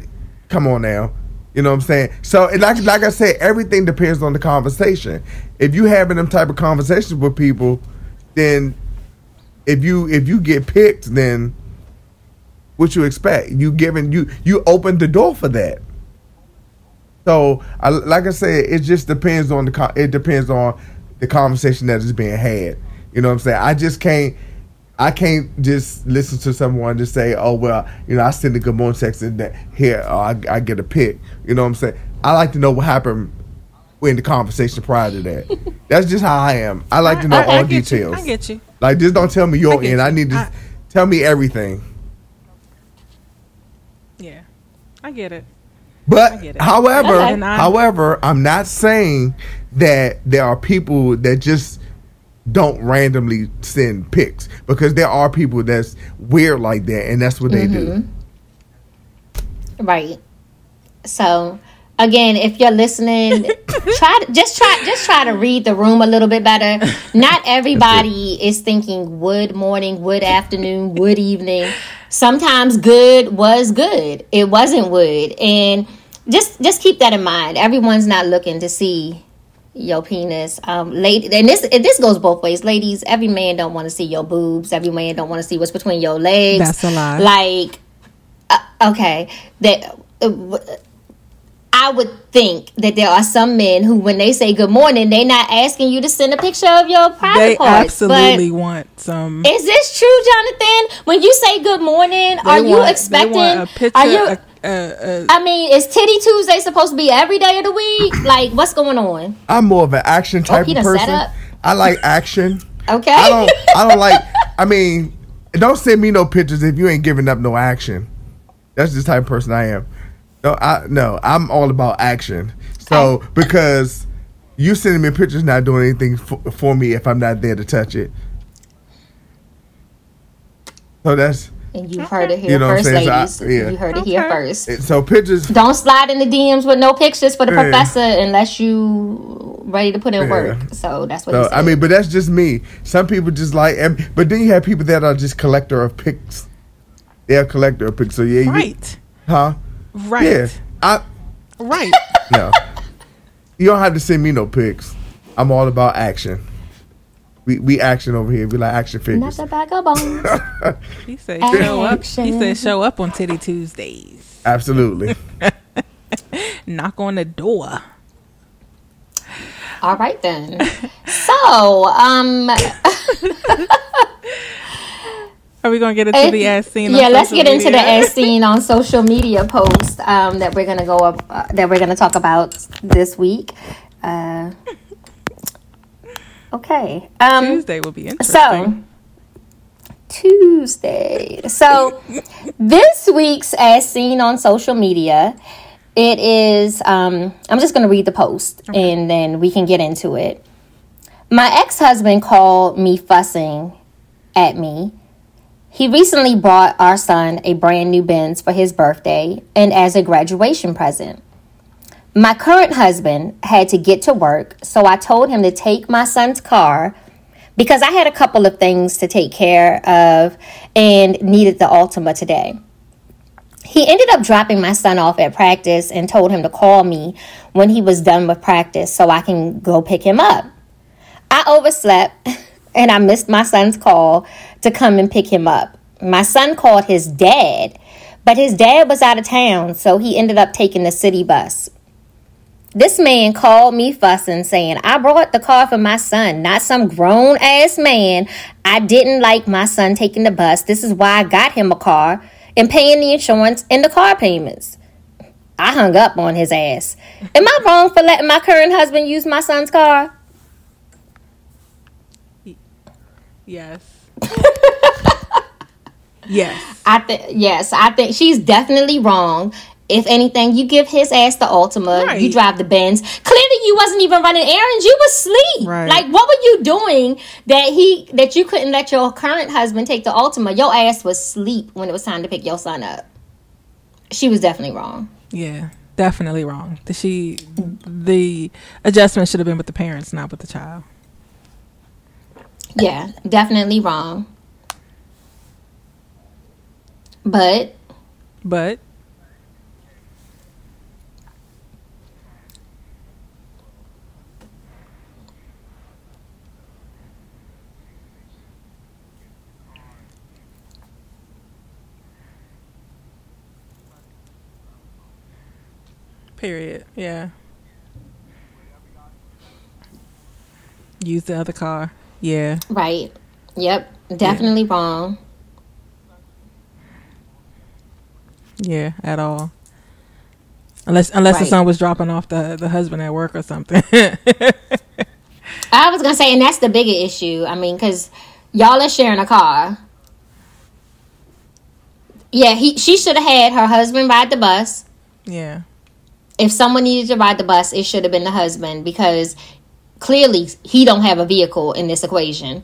Come on now. You know what I'm saying? So, like like I said, everything depends on the conversation. If you having them type of conversations with people, then if you if you get picked, then what you expect? You giving you you open the door for that. So, I, like I said, it just depends on the it depends on the conversation that is being had. You know what I'm saying? I just can't I can't just listen to someone just say, "Oh well, you know, I send a good morning text and that here I, I get a pic." You know what I'm saying? I like to know what happened in the conversation prior to that. That's just how I am. I like to know I- I all you. details. I get you. Like, just don't tell me your I end. I need to I- tell me everything. Yeah, I get it. But I get it. however, Okay. However, I'm not saying that there are people that just don't randomly send pics because there are people that's weird like that, and that's what they do. Mm-hmm. Right. So again, if you're listening, try to just try just try to read the room a little bit better. Not everybody is thinking wood morning, wood afternoon, wood evening. Sometimes good was good. It wasn't wood. And just just keep that in mind. Everyone's not looking to see your penis. Um lady and this and this goes both ways. Ladies, every man don't want to see your boobs. Every man don't want to see what's between your legs. That's a lie. Like uh, okay, that uh, I would think that there are some men who, when they say good morning, they're not asking you to send a picture of your private They parts. absolutely want some. Is this true, Jonathan? When you say good morning, are you want- expecting? They want a picture. are you? a, a, a, I mean, is Titty Tuesday supposed to be every day of the week? Like, what's going on? I'm more of an action oh, type he of person. I like action. Okay. I don't. I don't like. I mean, don't send me no pictures if you ain't giving up no action. That's the type of person I am. No, I no. I'm all about action. So because you sending me pictures not doing anything for, for me if I'm not there to touch it. So that's And you heard it here You know first, saying? So I- ladies. yeah. You heard it here first. so pictures. Don't slide in the DMs with no pictures for the Yeah. professor unless you ready to put in Yeah. work. So that's what he So said. I mean, but that's just me. Some people just like, and, but then you have people that are just collector of pics. They're a collector of pics. So yeah, you, right. huh? Right. Yeah, I Right. no. you don't have to send me no pics. I'm all about action. We we action over here. We like action Not the bag of bones. He said show up. He Action. said show up on Titty Tuesdays. Absolutely. Knock on the door. All right then. So, um, Are we gonna get into the ass scene? on yeah, let's social get into the media? scene on social media post um, that we're gonna go up uh, that we're gonna talk about this week. Uh, okay. Um, Tuesday will be interesting. So Tuesday. So this week's as seen on social media, it is um I'm just gonna read the post and then we can get into it. My ex-husband called me fussing at me. He recently bought our son a brand new Benz for his birthday and as a graduation present. My current husband had to get to work, so I told him to take my son's car because I had a couple of things to take care of and needed the Altima today. He ended up dropping my son off at practice and told him to call me when he was done with practice so I can go pick him up. I overslept and I missed my son's call to come and pick him up. My son called his dad, but his dad was out of town, so he ended up taking the city bus. This man called me fussing, saying, I brought the car for my son, not some grown ass man. I didn't like my son taking the bus. This is why I got him a car and paying the insurance and the car payments. I hung up on his ass. Am I wrong for letting my current husband use my son's car? Yes. yes. I think yes, I think she's definitely wrong. If anything, you give his ass the Altima. Right. You drive the Benz. Clearly, you wasn't even running errands. You was asleep. Right. Like, what were you doing that he that you couldn't let your current husband take the Altima? Your ass was asleep when it was time to pick your son up. She was definitely wrong. Yeah. Definitely wrong. She the adjustment should have been with the parents, not with the child. Yeah, definitely wrong. But But Period. Yeah. Use the other car. Yeah. right, yep, definitely wrong. Yeah, at all. Unless unless the son was dropping off the the husband at work or something. I was gonna say, and that's the bigger issue. I mean, because y'all are sharing a car. Yeah, he she should have had her husband ride the bus. yeah. If someone needed to ride the bus, it should have been the husband because clearly he don't have a vehicle in this equation.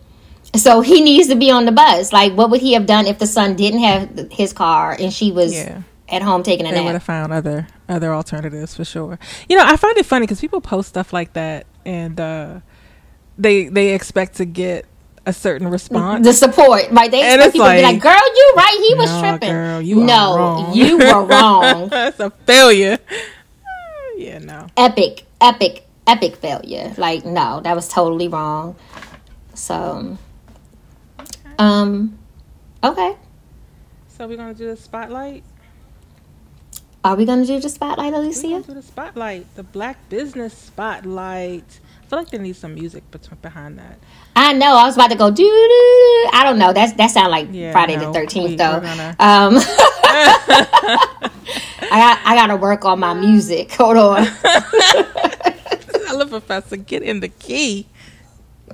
So he needs to be on the bus. Like, what would he have done if the son didn't have his car and she was Yeah. at home taking a They would have found other other alternatives for sure. You know, I find it funny because people post stuff like that and uh, they they expect to get a certain response. The support, right? They And expect it's people to be like, like, "Girl, you right? He was "Nah, tripping." girl, you no, wrong." you were wrong. That's a failure. Yeah, no. epic, epic, epic failure. Like, no, that was totally wrong. So, um, okay. So we're gonna do the spotlight. Are we gonna do the spotlight, We're Alicia? gonna do the spotlight, the Black Business Spotlight. I feel like there needs some music behind that. I know. I was about to go do. I don't know. That's that sound like Yeah, Friday no, the Thirteenth, though. gonna- Um, I got I got to work on my music. Hold on. Hello, Professor, get in the key.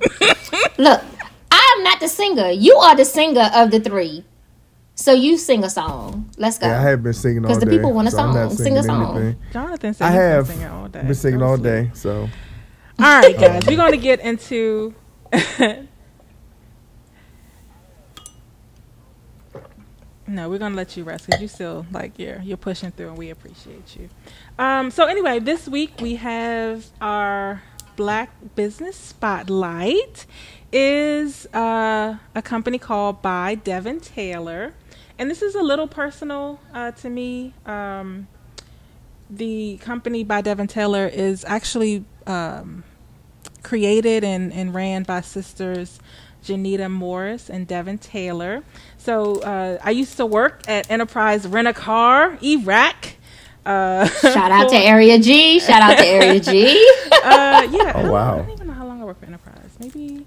Look, I am not the singer. You are the singer of the three. So you sing a song. Let's go. Yeah, I have been singing all 'Cause day. the people want a so song. Sing a song. anything. Jonathan said I he's been have singing all day. been singing Go all sleep. day. So All right, guys, we're going to get into. No, we're to let you rest because you still like you're you're pushing through, and we appreciate you. Um, so anyway, this week we have our Black Business Spotlight. Is uh, a company called by Devin Taylor, and this is a little personal uh, to me. Um, the company by Devin Taylor is actually um, created and, and ran by sisters Janita Morris and Devin Taylor. So uh, I used to work at Enterprise Rent a Car, Iraq. Uh, Shout out to Area G. Shout out to Area G. uh, yeah. Oh, wow. I don't even know how long I worked for Enterprise. Maybe,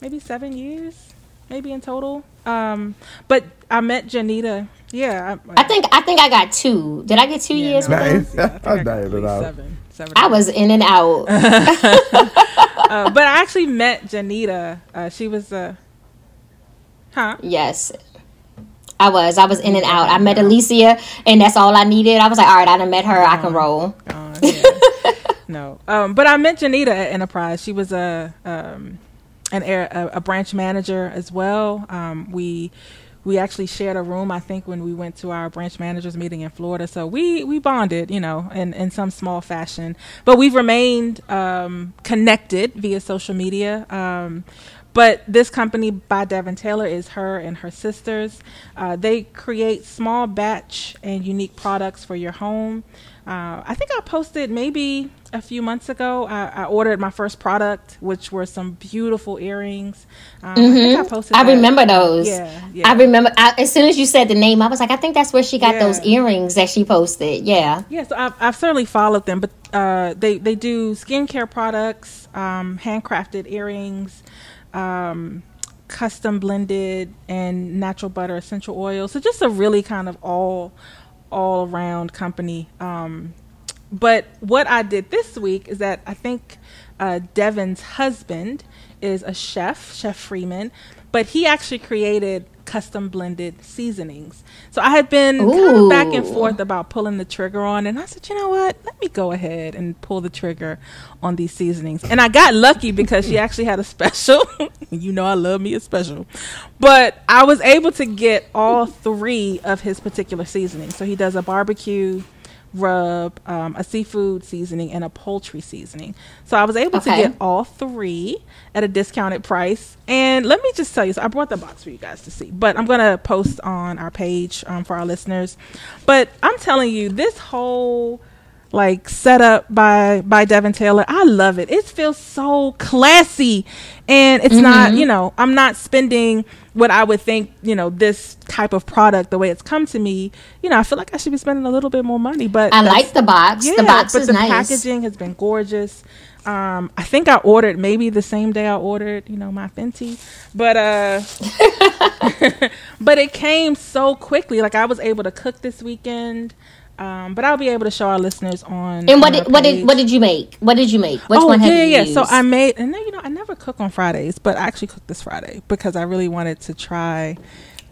maybe seven years, maybe in total. Um, but I met Janita. Yeah, I think I think I got two. Did I get two yeah, years no, Nice. yeah, I think I I got dialed at it least out. seven. Seven I was in and out. uh, but I actually met Janita. Uh, she was uh, huh? Yes. I was. I was in and out. I met Alicia, and that's all I needed. I was like, all right, I done met her. I can roll. Uh, yeah. no, um, but I met Janita at Enterprise. She was a um, an air, a, a branch manager as well. Um, we we actually shared a room. I think when we went to our branch managers meeting in Florida, so we we bonded, you know, in in some small fashion. But we've remained um, connected via social media. Um, but this company by Devin Taylor is her and her sisters. Uh, they create small batch and unique products for your home. Uh, I think I posted maybe a few months ago. I, I, ordered my first product, which were some beautiful earrings. Um, mm-hmm. I, I, posted. I remember those. Yeah, yeah. I remember. as soon as you said the name, I was like, I think that's where she got yeah. those earrings that she posted. Yeah. Yeah. So I've, I've certainly followed them, but uh, they they do skincare products, um, handcrafted earrings. Um, custom blended and natural butter essential oil so just a really kind of all all around company. Um, but what I did this week is that I think uh, Devin's husband is a chef, Chef Freeman, but he actually created custom blended seasonings. So I had been kind of back and forth about pulling the trigger on, and I said, you know what? Let me go ahead and pull the trigger on these seasonings. And I got lucky because she actually had a special. you know, I love me a special. But I was able to get all three of his particular seasonings. So he does a barbecue rub, um, a seafood seasoning, and a poultry seasoning. So I was able okay. to get all three at a discounted price. And let me just tell you, so I brought the box for you guys to see, but I'm going to post on our page um, for our listeners. But I'm telling you, this whole like set up by by Devin Taylor. I love it. It feels so classy and it's mm-hmm. not, you know, I'm not spending what I would think, you know, this type of product the way it's come to me. You know, I feel like I should be spending a little bit more money, but I like the box. Yeah, the box but is the nice. packaging has been gorgeous. Um, I think I ordered maybe the same day I ordered, you know, my Fenty, but uh, but it came so quickly. Like I was able to cook this weekend. Um, but I'll be able to show our listeners on. And what did what did what did you make? What did you make? Which oh, one? Yeah, yeah. So I made, and then you know, I never cook on Fridays, but I actually cooked this Friday because I really wanted to try.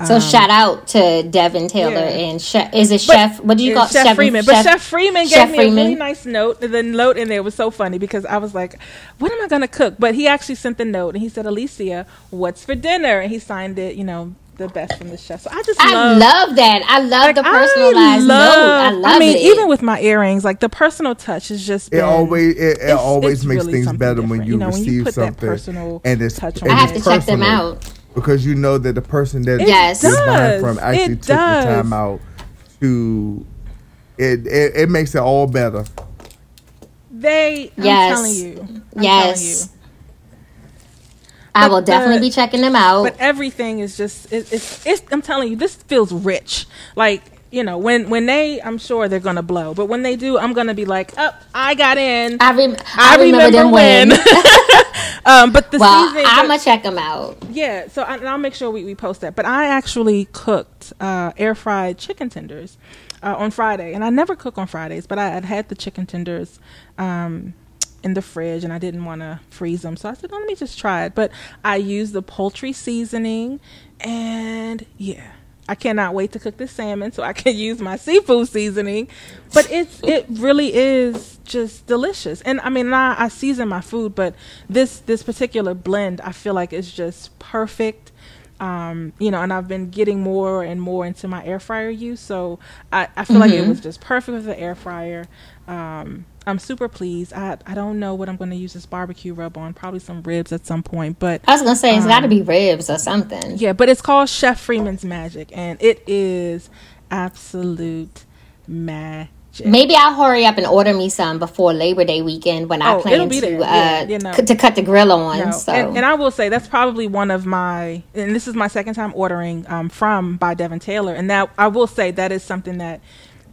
So um, shout out to Devin Taylor yeah. and chef. Is it Chef? What do you call Chef, chef Freeman? Chef, but Chef Freeman chef gave me Freeman. a really nice note. The note in there was so funny because I was like, "What am I going to cook?" But he actually sent the note and he said, "Alicia, what's for dinner?" And he signed it. You know, the best from the chef. So I just I love, love that. I love like, the personalized love, note. I love I mean, it. even with my earrings, like the personal touch is just been, it always it, it always makes really things better when you, you know, receive when you something and it's touch and I have to check them out because you know that the person that yes. is buying from actually it took does. the time out to it, it it makes it all better. They, yes. I'm telling you, I'm yes. Telling you I will definitely be checking them out. But everything is just it, it's it's. I'm telling you, this feels rich. Like you know, when when they, I'm sure they're gonna blow. But when they do, I'm gonna be like, oh, I got in. I, rem- I, I remember, remember when. um, but the well, season, I'm gonna check them out. Yeah, so I, will make sure we, we post that. But I actually cooked uh, air fried chicken tenders uh, on Friday, and I never cook on Fridays, but I had had the chicken tenders. Um, in the fridge and I didn't want to freeze them. So I said, oh, let me just try it. But I used the poultry seasoning and yeah. I cannot wait to cook this salmon so I can use my seafood seasoning. But it's it really is just delicious. And I mean I, I season my food, but this this particular blend I feel like is just perfect. Um, you know, and I've been getting more and more into my air fryer use. So I, I feel mm-hmm. like it mm-hmm. was just perfect with the air fryer. Um, I'm super pleased. I I don't know what I'm going to use this barbecue rub on. Probably some ribs at some point. But I was going to say it's um, got to be ribs or something. Yeah, but it's called Chef Freeman's Magic, and it is absolute magic. Maybe I'll hurry up and order me some before Labor Day weekend when oh, I plan to uh, yeah, you know. c- to cut the grill on. No. So. And, and, I will say that's probably one of my, and this is my second time ordering um, from by Devin Taylor, and that I will say that is something that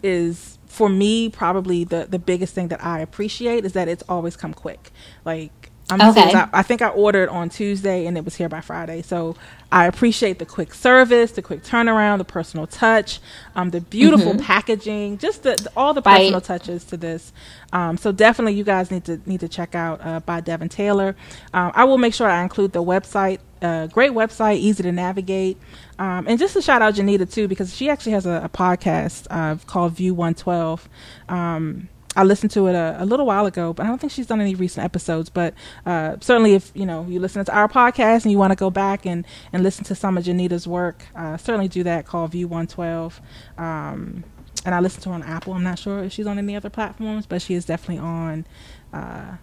is for me, probably the the biggest thing that I appreciate is that it's always come quick. Like I'm okay. I, I, think I ordered on Tuesday and it was here by Friday. So I appreciate the quick service, the quick turnaround, the personal touch, um, the beautiful mm-hmm. packaging, just the, the, all the personal right. touches to this. Um, so definitely, you guys need to need to check out uh, by Devin Taylor. Um, I will make sure I include the website. Uh, great website, easy to navigate. Um, and just to shout out Janita too, because she actually has a, a podcast uh, called View 112. Um, I listened to it a, a, little while ago, but I don't think she's done any recent episodes. But uh, certainly, if you know you listen to our podcast and you want to go back and, and listen to some of Janita's work, uh, certainly do that. Call View 112. Um, and I listen to her on Apple. I'm not sure if she's on any other platforms, but she is definitely on uh,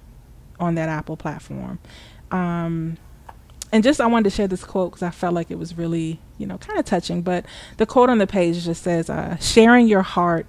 on that Apple platform. Um, and just I wanted to share this quote because I felt like it was really, you know, kind of touching. But the quote on the page just says, uh, "Sharing your heart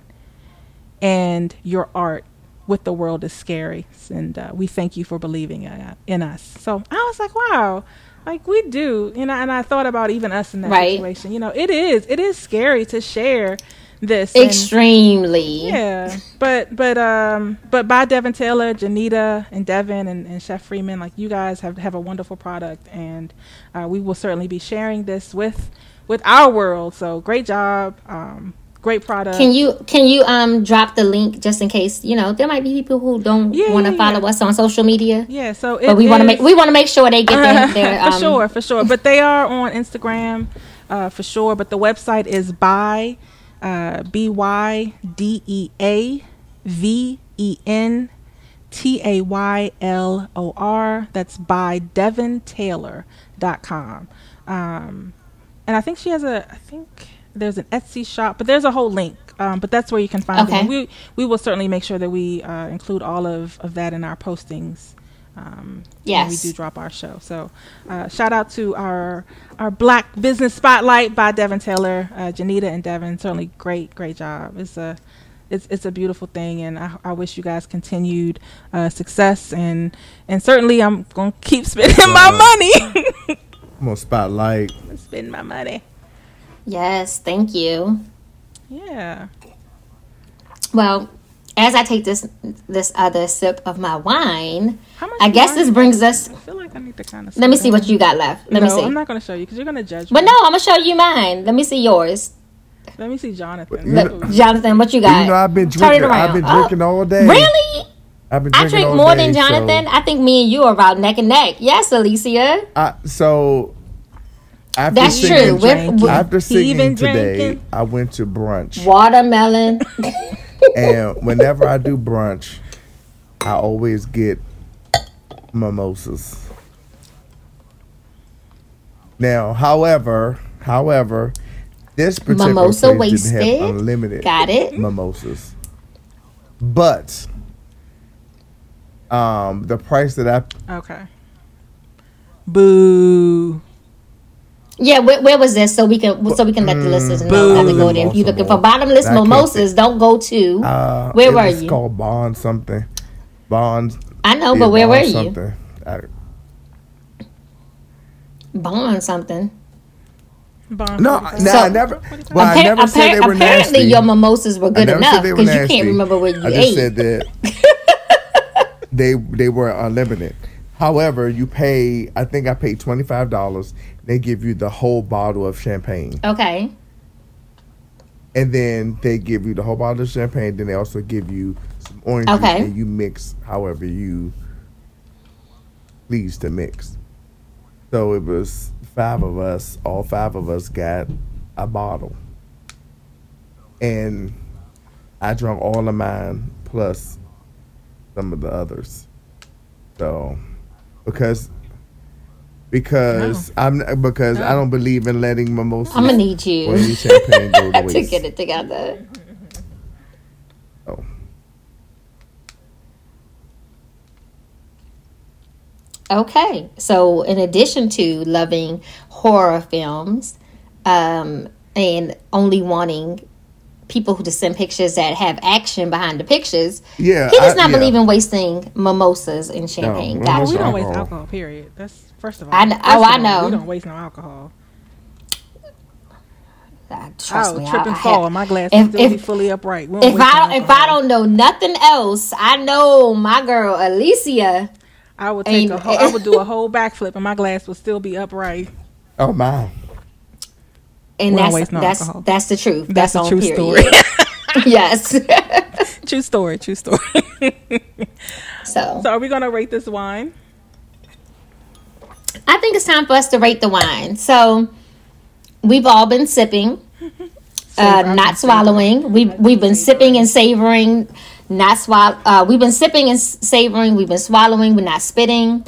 and your art with the world is scary, and uh, we thank you for believing uh, in us." So I was like, "Wow." Like we do, you know, and I thought about even us in that Right. situation. You know, it is, it is scary to share this. and- Extremely. yeah, but but um but by Devin Taylor, Janita, and Devin and, and Chef Freeman, like you guys have have a wonderful product, and uh, we will certainly be sharing this with with our world. So great job, um, great product. Can you can you um drop the link just in case you know there might be people who don't Yeah, want to yeah, follow yeah. us on social media, yeah, so but we want to make we want to make sure they get their, their um, for sure, for sure. But they are on Instagram, uh, for sure. But the website is by uh, b y d e a v e n t a y l o r. That's by DevonTaylor.com. Um, and I think she has a. I think there's an Etsy shop, but there's a whole link. Um, but that's where you can find Okay. them. We we will certainly make sure that we uh, include all of, of that in our postings. Um, when we do drop our show. So, uh, shout out to our our Black Business Spotlight by Devin Taylor, uh, Janita and Devin. Certainly, great, great job. It's a it's it's a beautiful thing, and I, I wish you guys continued uh, success. And and certainly, I'm gonna keep spending my money. I'm gonna spotlight. Spend my money. Yes, thank you. Yeah. Well, as I take this this other sip of my wine, I guess this brings us. I feel like I need to kind of. Let me see what you got left. Let no, me see. I'm not gonna show you because you're gonna judge. Me. But me. no, I'm gonna show you mine. Let me see yours. Let me see Jonathan. You. Jonathan, what you got? You know, I've been drinking. I've been around. Oh, drinking all day. Really? I've been I drink more day, than Jonathan. So, I think me and you are about neck and neck. Yes, Alicia. I, so after That's singing, true. We're- Drinking. After singing even today, drinking. I went to brunch, Watermelon. and whenever I do brunch, I always get mimosas. Now, however, however, this particular Mimosa place didn't wasted. have unlimited Got it. mimosas, but um, the price that I Okay. Boo. Yeah, where, where was this? So we can so we can let the listeners know how to go there. If you're looking for bottomless I mimosas, don't go to. Uh, Where it were was you? called Bond something. Bond. I know, but where were Bond you? Something. I, Bond something. Bond no, 45. no, So- I never. Well, I Appar- never said they appar- were apparently, nasty. your mimosas were I good enough they were because you can't remember what you I just ate. said that they they were unlimited. However, you pay. I think I paid twenty five dollars. They give you the whole bottle of champagne, Okay. and then they give you the whole bottle of champagne. Then they also give you some orange juice, Okay. and you mix however you please to mix. So it was five of us. All five of us got a bottle, and I drank all of mine plus some of the others. So because because I'm because I don't believe in letting mimosas I'm gonna need or you any champagne go to to get it together. So, Okay. So, in addition to loving horror films um, and only wanting people who just send pictures that have action behind the pictures, yeah, he does I- not yeah. believe in wasting mimosas and champagne. No, Well, gotcha. we don't waste Alcohol. alcohol. Period. That's first of all. I kn- First oh, of I know. We don't waste no alcohol. Uh, Trust I would me. trip I- and I fall. have- My glass if- will still be if- fully upright. We if I don't, if I don't know nothing else, I know my girl Alicia. I would take ain't- a whole, I would do a whole backflip and my glass would still be upright. Oh my! And We don't that's that's alcohol. that's the truth. That's That's, a true period. yes. True story. True story. so so, are we gonna rate this wine? I think it's time for us to rate the wine. So we've all been sipping, uh, not swallowing. We've we've been sipping and savoring, not swallow. Uh, we've been sipping and savoring. We've been swallowing. We're not spitting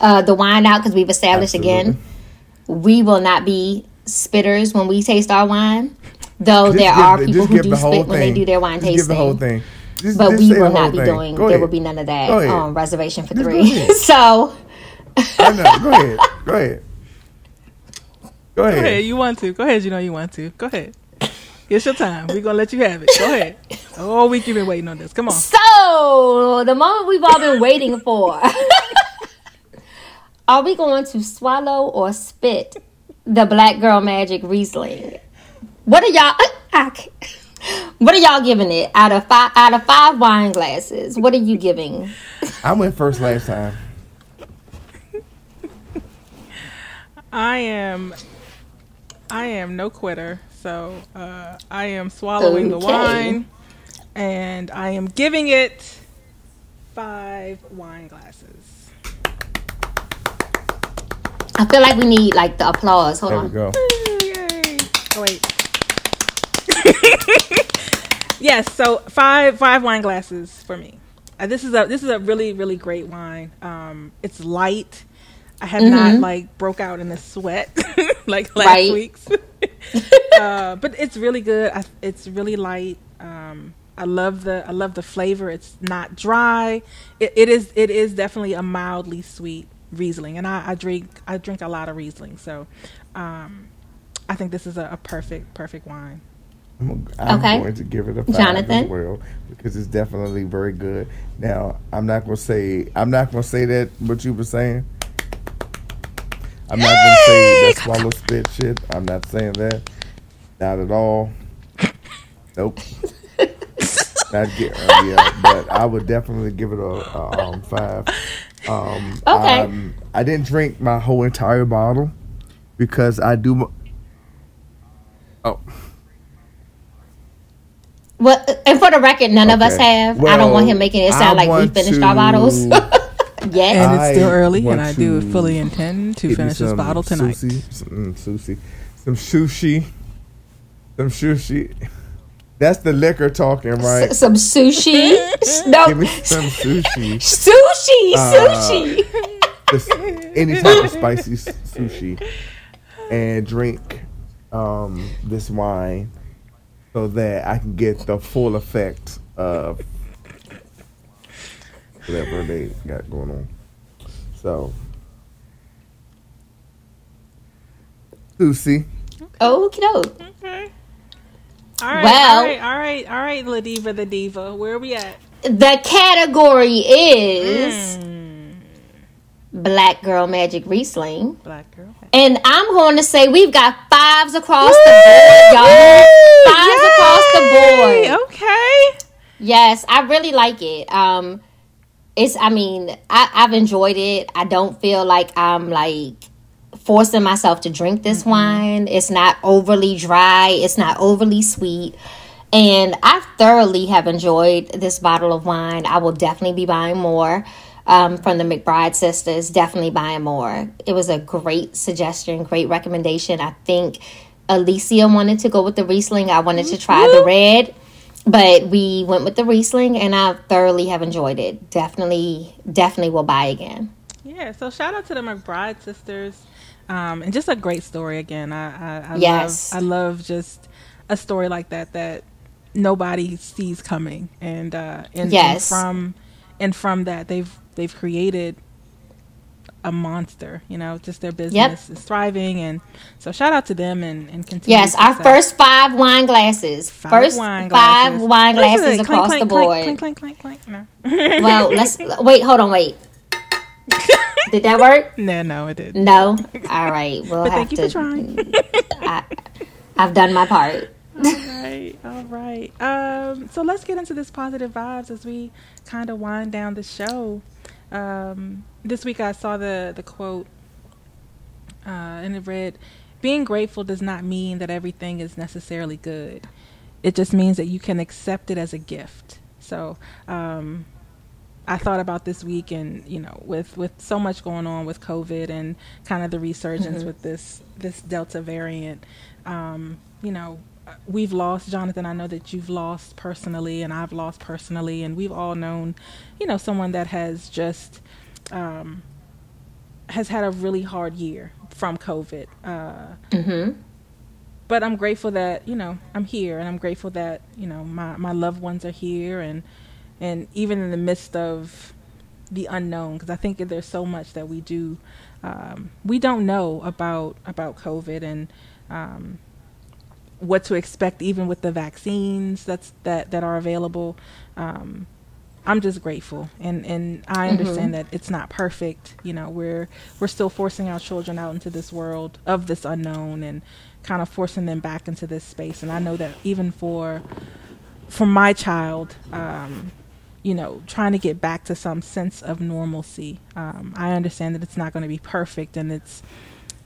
uh, the wine out because we've established again we will not be spitters when we taste our wine. Though Just there give are people who do the whole spit when they do their wine Just tasting. Give the whole thing. Just- But just we will whole not be thing. doing. Go There ahead. will be none of that Go ahead. on reservation for Just three. ahead. so I know. Go ahead. Go ahead. Go ahead. Go ahead. You want to? Go ahead. You know you want to. Go ahead. It's your time. We're gonna let you have it. Go ahead. All week you've been waiting on this. Come on. So, the moment we've all been waiting for. Are we going to swallow or spit the Black Girl Magic Riesling? What are y'all? I can't- What are y'all giving it out of five? Out of five wine glasses, what are you giving? I went first last time. I am. I am no quitter. So uh, I am swallowing the wine, and I am giving it five wine glasses. I feel like we need like the applause. Hold There we on. go. Yay! Oh wait. yes, so five five wine glasses for me. Uh, this is a this is a really really great wine. Um, it's light. I have not like broke out in a sweat like last Right. week's. uh, but it's really good. I, it's really light. Um, I love the I love the flavor. It's not dry. It, it is it is definitely a mildly sweet Riesling, and I, I drink I drink a lot of Riesling, so um, I think this is a, a perfect perfect wine. I'm, I'm Okay. going to give it a five Jonathan? as well because it's definitely very good. Now, I'm not going to say I'm not going to say that what you were saying. I'm not going to say that swallow spit shit. I'm not saying that. Not at all. Nope. not get, uh, yeah, but I would definitely give it a, a um, five. Um, Okay. um, I didn't drink my whole entire bottle because I do. mo- Oh. Well, and for the record, none of us Okay. have. I don't want him making it sound I like we finished to our bottles. yes. And it's still I early, and I do fully intend to finish this bottle tonight. Sushi, some, mm, sushi, some sushi, some sushi. That's the liquor talking, right? S- some sushi. no, Give me some sushi. sushi, Uh, sushi. Just any type of spicy sushi, and drink um, this wine so that I can get the full effect of whatever they got going on. So, sushi. Okie doke. Okay. All right, Well- all right, all right, all right, La Diva, the Diva. Where are we at? The category is Hmm. Black Girl Magic Riesling. Black girl. And I'm going to say we've got fives across the board, y'all. Fives across the board. Okay. Yes, I really like it. Um, it's. I mean, I, I've enjoyed it. I don't feel like I'm like forcing myself to drink this wine. It's not overly dry. It's not overly sweet. And I thoroughly have enjoyed this bottle of wine. I will definitely be buying more um, from the McBride sisters. Definitely buying more. It was a great suggestion, great recommendation. I think Alicia wanted to go with the Riesling. I wanted to try the red, but we went with the Riesling, and I thoroughly have enjoyed it. Definitely, definitely will buy again. Yeah. So shout out to the McBride sisters, um, and just a great story again. I I, I Yes. love I love just a story like that that nobody sees coming, and uh, and, Yes. and from and from that they've they've created a monster. You know, just their business is thriving, and so shout out to them and and continue. Yes, our first five wine glasses. Five first wine five glasses. wine glasses across the board. Well, let's wait. Hold on, wait. Did that work? No, no, it did. No. All right. We'll But have thank you to. for trying. I, I've done my part. all right, all right. Um, so let's get into this positive vibes as we kind of wind down the show. Um, this week I saw the the quote, uh, and it read, "Being grateful does not mean that everything is necessarily good. It just means that you can accept it as a gift." So. Um, I thought about this week, and you know, with with so much going on with COVID and kind of the resurgence with this this Delta variant, um, you know, we've lost Jonathan. I know that you've lost personally, and I've lost personally, and we've all known, you know, someone that has just um, has had a really hard year from COVID. Uh, Mm-hmm. but I'm grateful that you know I'm here, and I'm grateful that you know my my loved ones are here, and and even in the midst of the unknown because I think there's so much that we do um, we don't know about about COVID and um, what to expect even with the vaccines that's that that are available. Um, I'm just grateful, and and I Mm-hmm. understand that it's not perfect. You know, we're we're still forcing our children out into this world of this unknown, and kind of forcing them back into this space. And I know that even for for my child, um, you know, trying to get back to some sense of normalcy. Um, I understand that it's not going to be perfect, and it's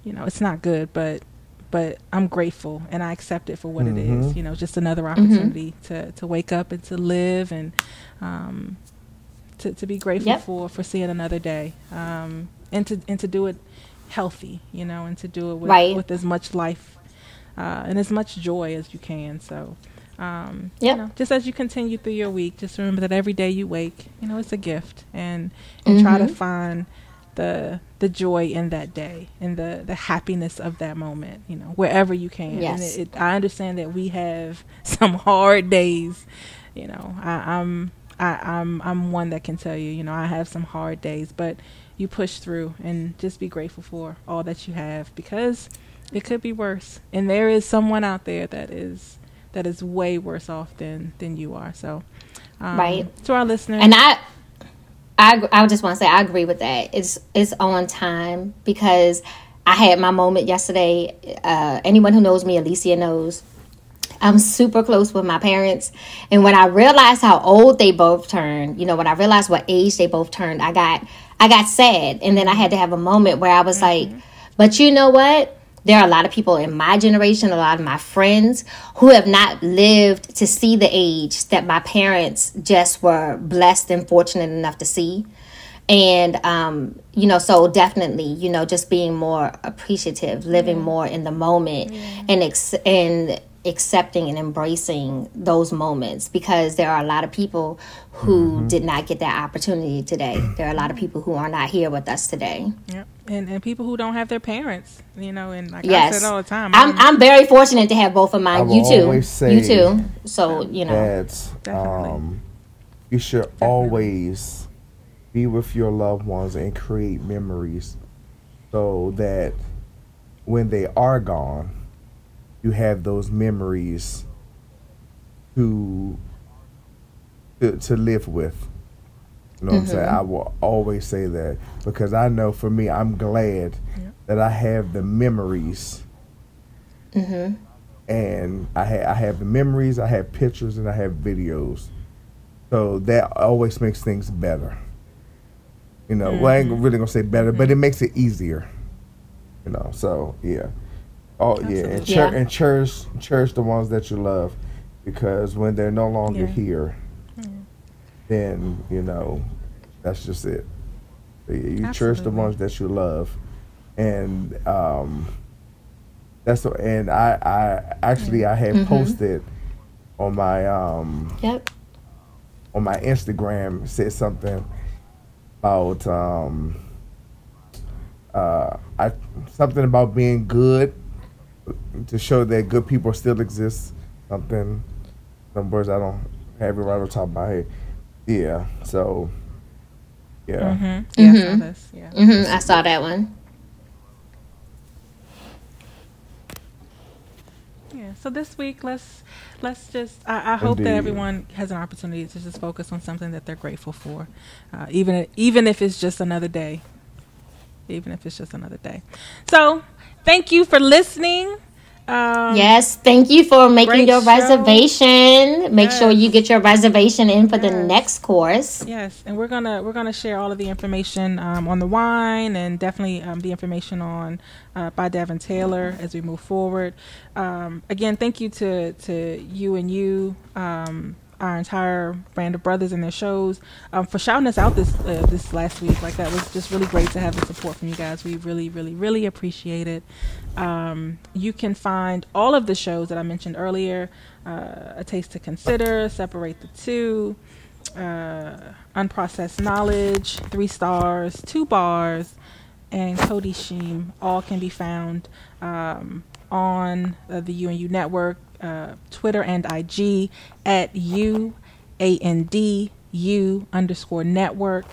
you know it's not good, but but I'm grateful and I accept it for what it is. You know, just another opportunity to, to wake up and to live and um, to, to be grateful Yep. for, for seeing another day um, and to and to do it healthy, you know, and to do it with, Right. with as much life uh, and as much joy as you can. So. Um, Yep. you know, just as you continue through your week, just remember that every day you wake, you know, it's a gift, and and try to find the the joy in that day and the the happiness of that moment you know wherever you can Yes. and it, it, i understand that we have some hard days you know I, i'm I, i'm i'm one that can tell you you know i have some hard days but you push through and just be grateful for all that you have because it could be worse and there is someone out there that is that is way worse off than than you are so um, Right. to our listeners And I, I, I just want to say I agree with that. It's it's on time because I had my moment yesterday. Uh, anyone who knows me, Alicia knows. I'm super close with my parents, and when I realized how old they both turned, you know, when I realized what age they both turned, I got I got sad, and then I had to have a moment where I was like, "But you know what? There are a lot of people in my generation, a lot of my friends who have not lived to see the age that my parents just were blessed and fortunate enough to see. And, um, you know, so definitely, you know, just being more appreciative, living more in the moment and, ex- and accepting and embracing those moments because there are a lot of people who did not get that opportunity today. There are a lot of people who are not here with us today. Yep. And and people who don't have their parents, you know, and like I Yes, said all the time, I'm I'm- I'm very fortunate to have both of I mine. You too. You too. So you know. that um, you should always be with your loved ones and create memories so that when they are gone, you have those memories to to, to live with. You know what I'm saying? Mm-hmm. I will always say that because I know for me, I'm glad that I have the memories mm-hmm. and I ha- I have the memories, I have pictures, and I have videos. So that always makes things better. You know, well, I ain't mm-hmm. really gonna say better, but it makes it easier. You know, so yeah. Oh yeah, and, Absolutely. cher- Yeah. and cherish cherish the ones that you love, because when they're no longer Yeah. here, then you know, that's just it. You you cherish the ones that you love, and um, that's what, and I, I actually I had posted on my um Yep. on my Instagram said something about um uh I something about being good to show that good people still exist. Something some words I don't have it right on top of my head. Yeah. So yeah. Mhm. Yeah, I saw this. Yeah. hmm I saw that one. Yeah. So this week, let's let's just. I, I hope that everyone has an opportunity to just focus on something that they're grateful for, uh, even even if it's just another day. Even if it's just another day. So, thank you for listening. Um, Yes, thank you for making your show. reservation. Make sure you get your reservation in for the next course. Yes, and we're gonna we're gonna share all of the information um, on the wine and definitely um, the information on uh, by Devin Taylor as we move forward. Um, again, thank you to to you and you, um, our entire brand of brothers and their shows um, for shouting us out this uh, this last week. Like that was just really great to have the support from you guys. We really really really appreciate it. Um, you can find all of the shows that I mentioned earlier. Uh, a taste to consider, separate the two uh, unprocessed knowledge, three stars, two bars, and Cody Sheem all can be found um, on uh, the UNU network, uh, Twitter and IG at U A N D U underscore network.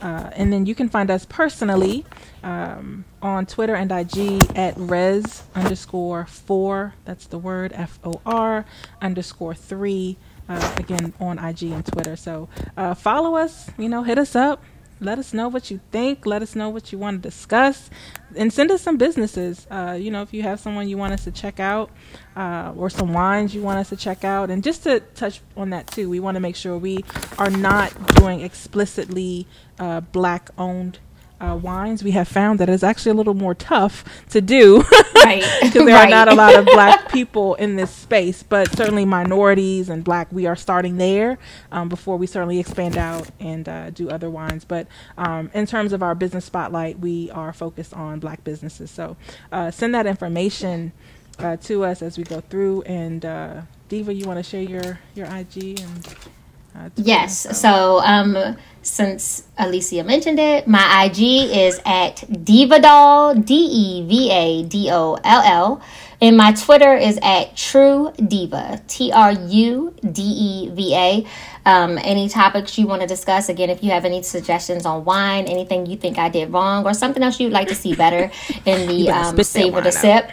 Uh, and then you can find us personally um, on Twitter and IG at res underscore four. That's the word F O R underscore three. Uh, again, on IG and Twitter. So uh, follow us, you know, hit us up. Let us know what you think. Let us know what you want to discuss, and send us some businesses. Uh, you know, if you have someone you want us to check out, uh, or some wines you want us to check out, and just to touch on that too, we want to make sure we are not doing explicitly uh, black-owned uh, wines, we have found that it's actually a little more tough to do Right. because there Right. are not a lot of black people in this space, but certainly minorities and black. We are starting there um, before we certainly expand out and uh, do other wines. But um, in terms of our business spotlight, we are focused on black businesses. So uh, send that information uh, to us as we go through. And uh, Diva, you want to share your your IG and uh, Twitter? Yes. So, um, since Alicia mentioned it, my IG is at Divadoll, D E V A D O L L. And my Twitter is at True Diva, T R U D E V A. Um, any topics you want to discuss, again, if you have any suggestions on wine, anything you think I did wrong, or something else you'd like to see better in the um, Savor the out.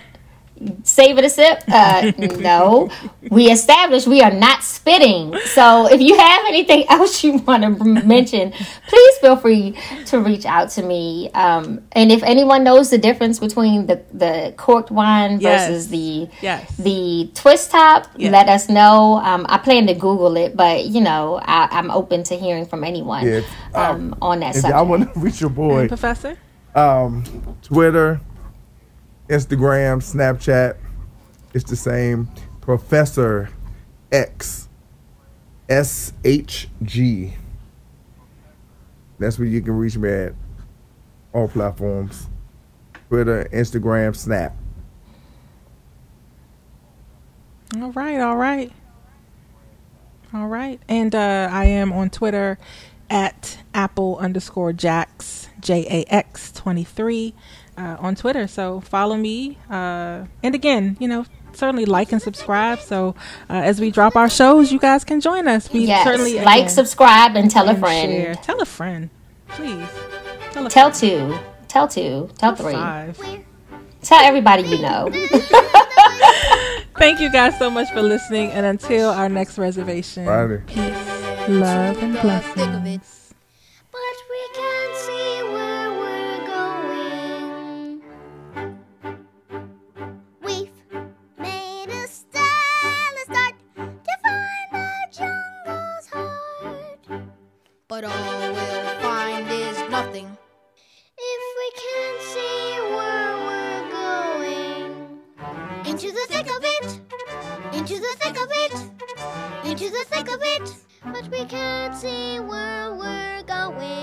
Sip, it a sip? Uh, no. We established we are not spitting. So if you have anything else you want to mention, please feel free to reach out to me. Um, and if anyone knows the difference between the, the corked wine Yes. versus the Yes. the twist top, Yeah. let us know. Um, I plan to Google it, but you know I, I'm open to hearing from anyone Yeah, um, on that If subject. y'all want to reach your boy, Professor. um, Twitter, Instagram, Snapchat, it's the same. Professor X S H G. That's where you can reach me at all platforms. Twitter, Instagram, Snap. All right, all right. All right. And uh, I am on Twitter at Apple underscore Jax, J A X 23 uh, on Twitter. So follow me. Uh, and again, you know, certainly like and subscribe. So uh, as we drop our shows, you guys can join us. We yes, certainly like, again, subscribe, and tell a friend. share. Tell a friend, please. Tell a Tell friend. two. Tell two. Tell three. Five. Tell everybody you know. Thank you guys so much for listening. And until our next reservation, Friday. peace, love, and blessings. But we can't see But all we'll find is nothing. If we can't see where we're going, into the thick of it, into the thick of it, into the thick of it, but we can't see where we're going.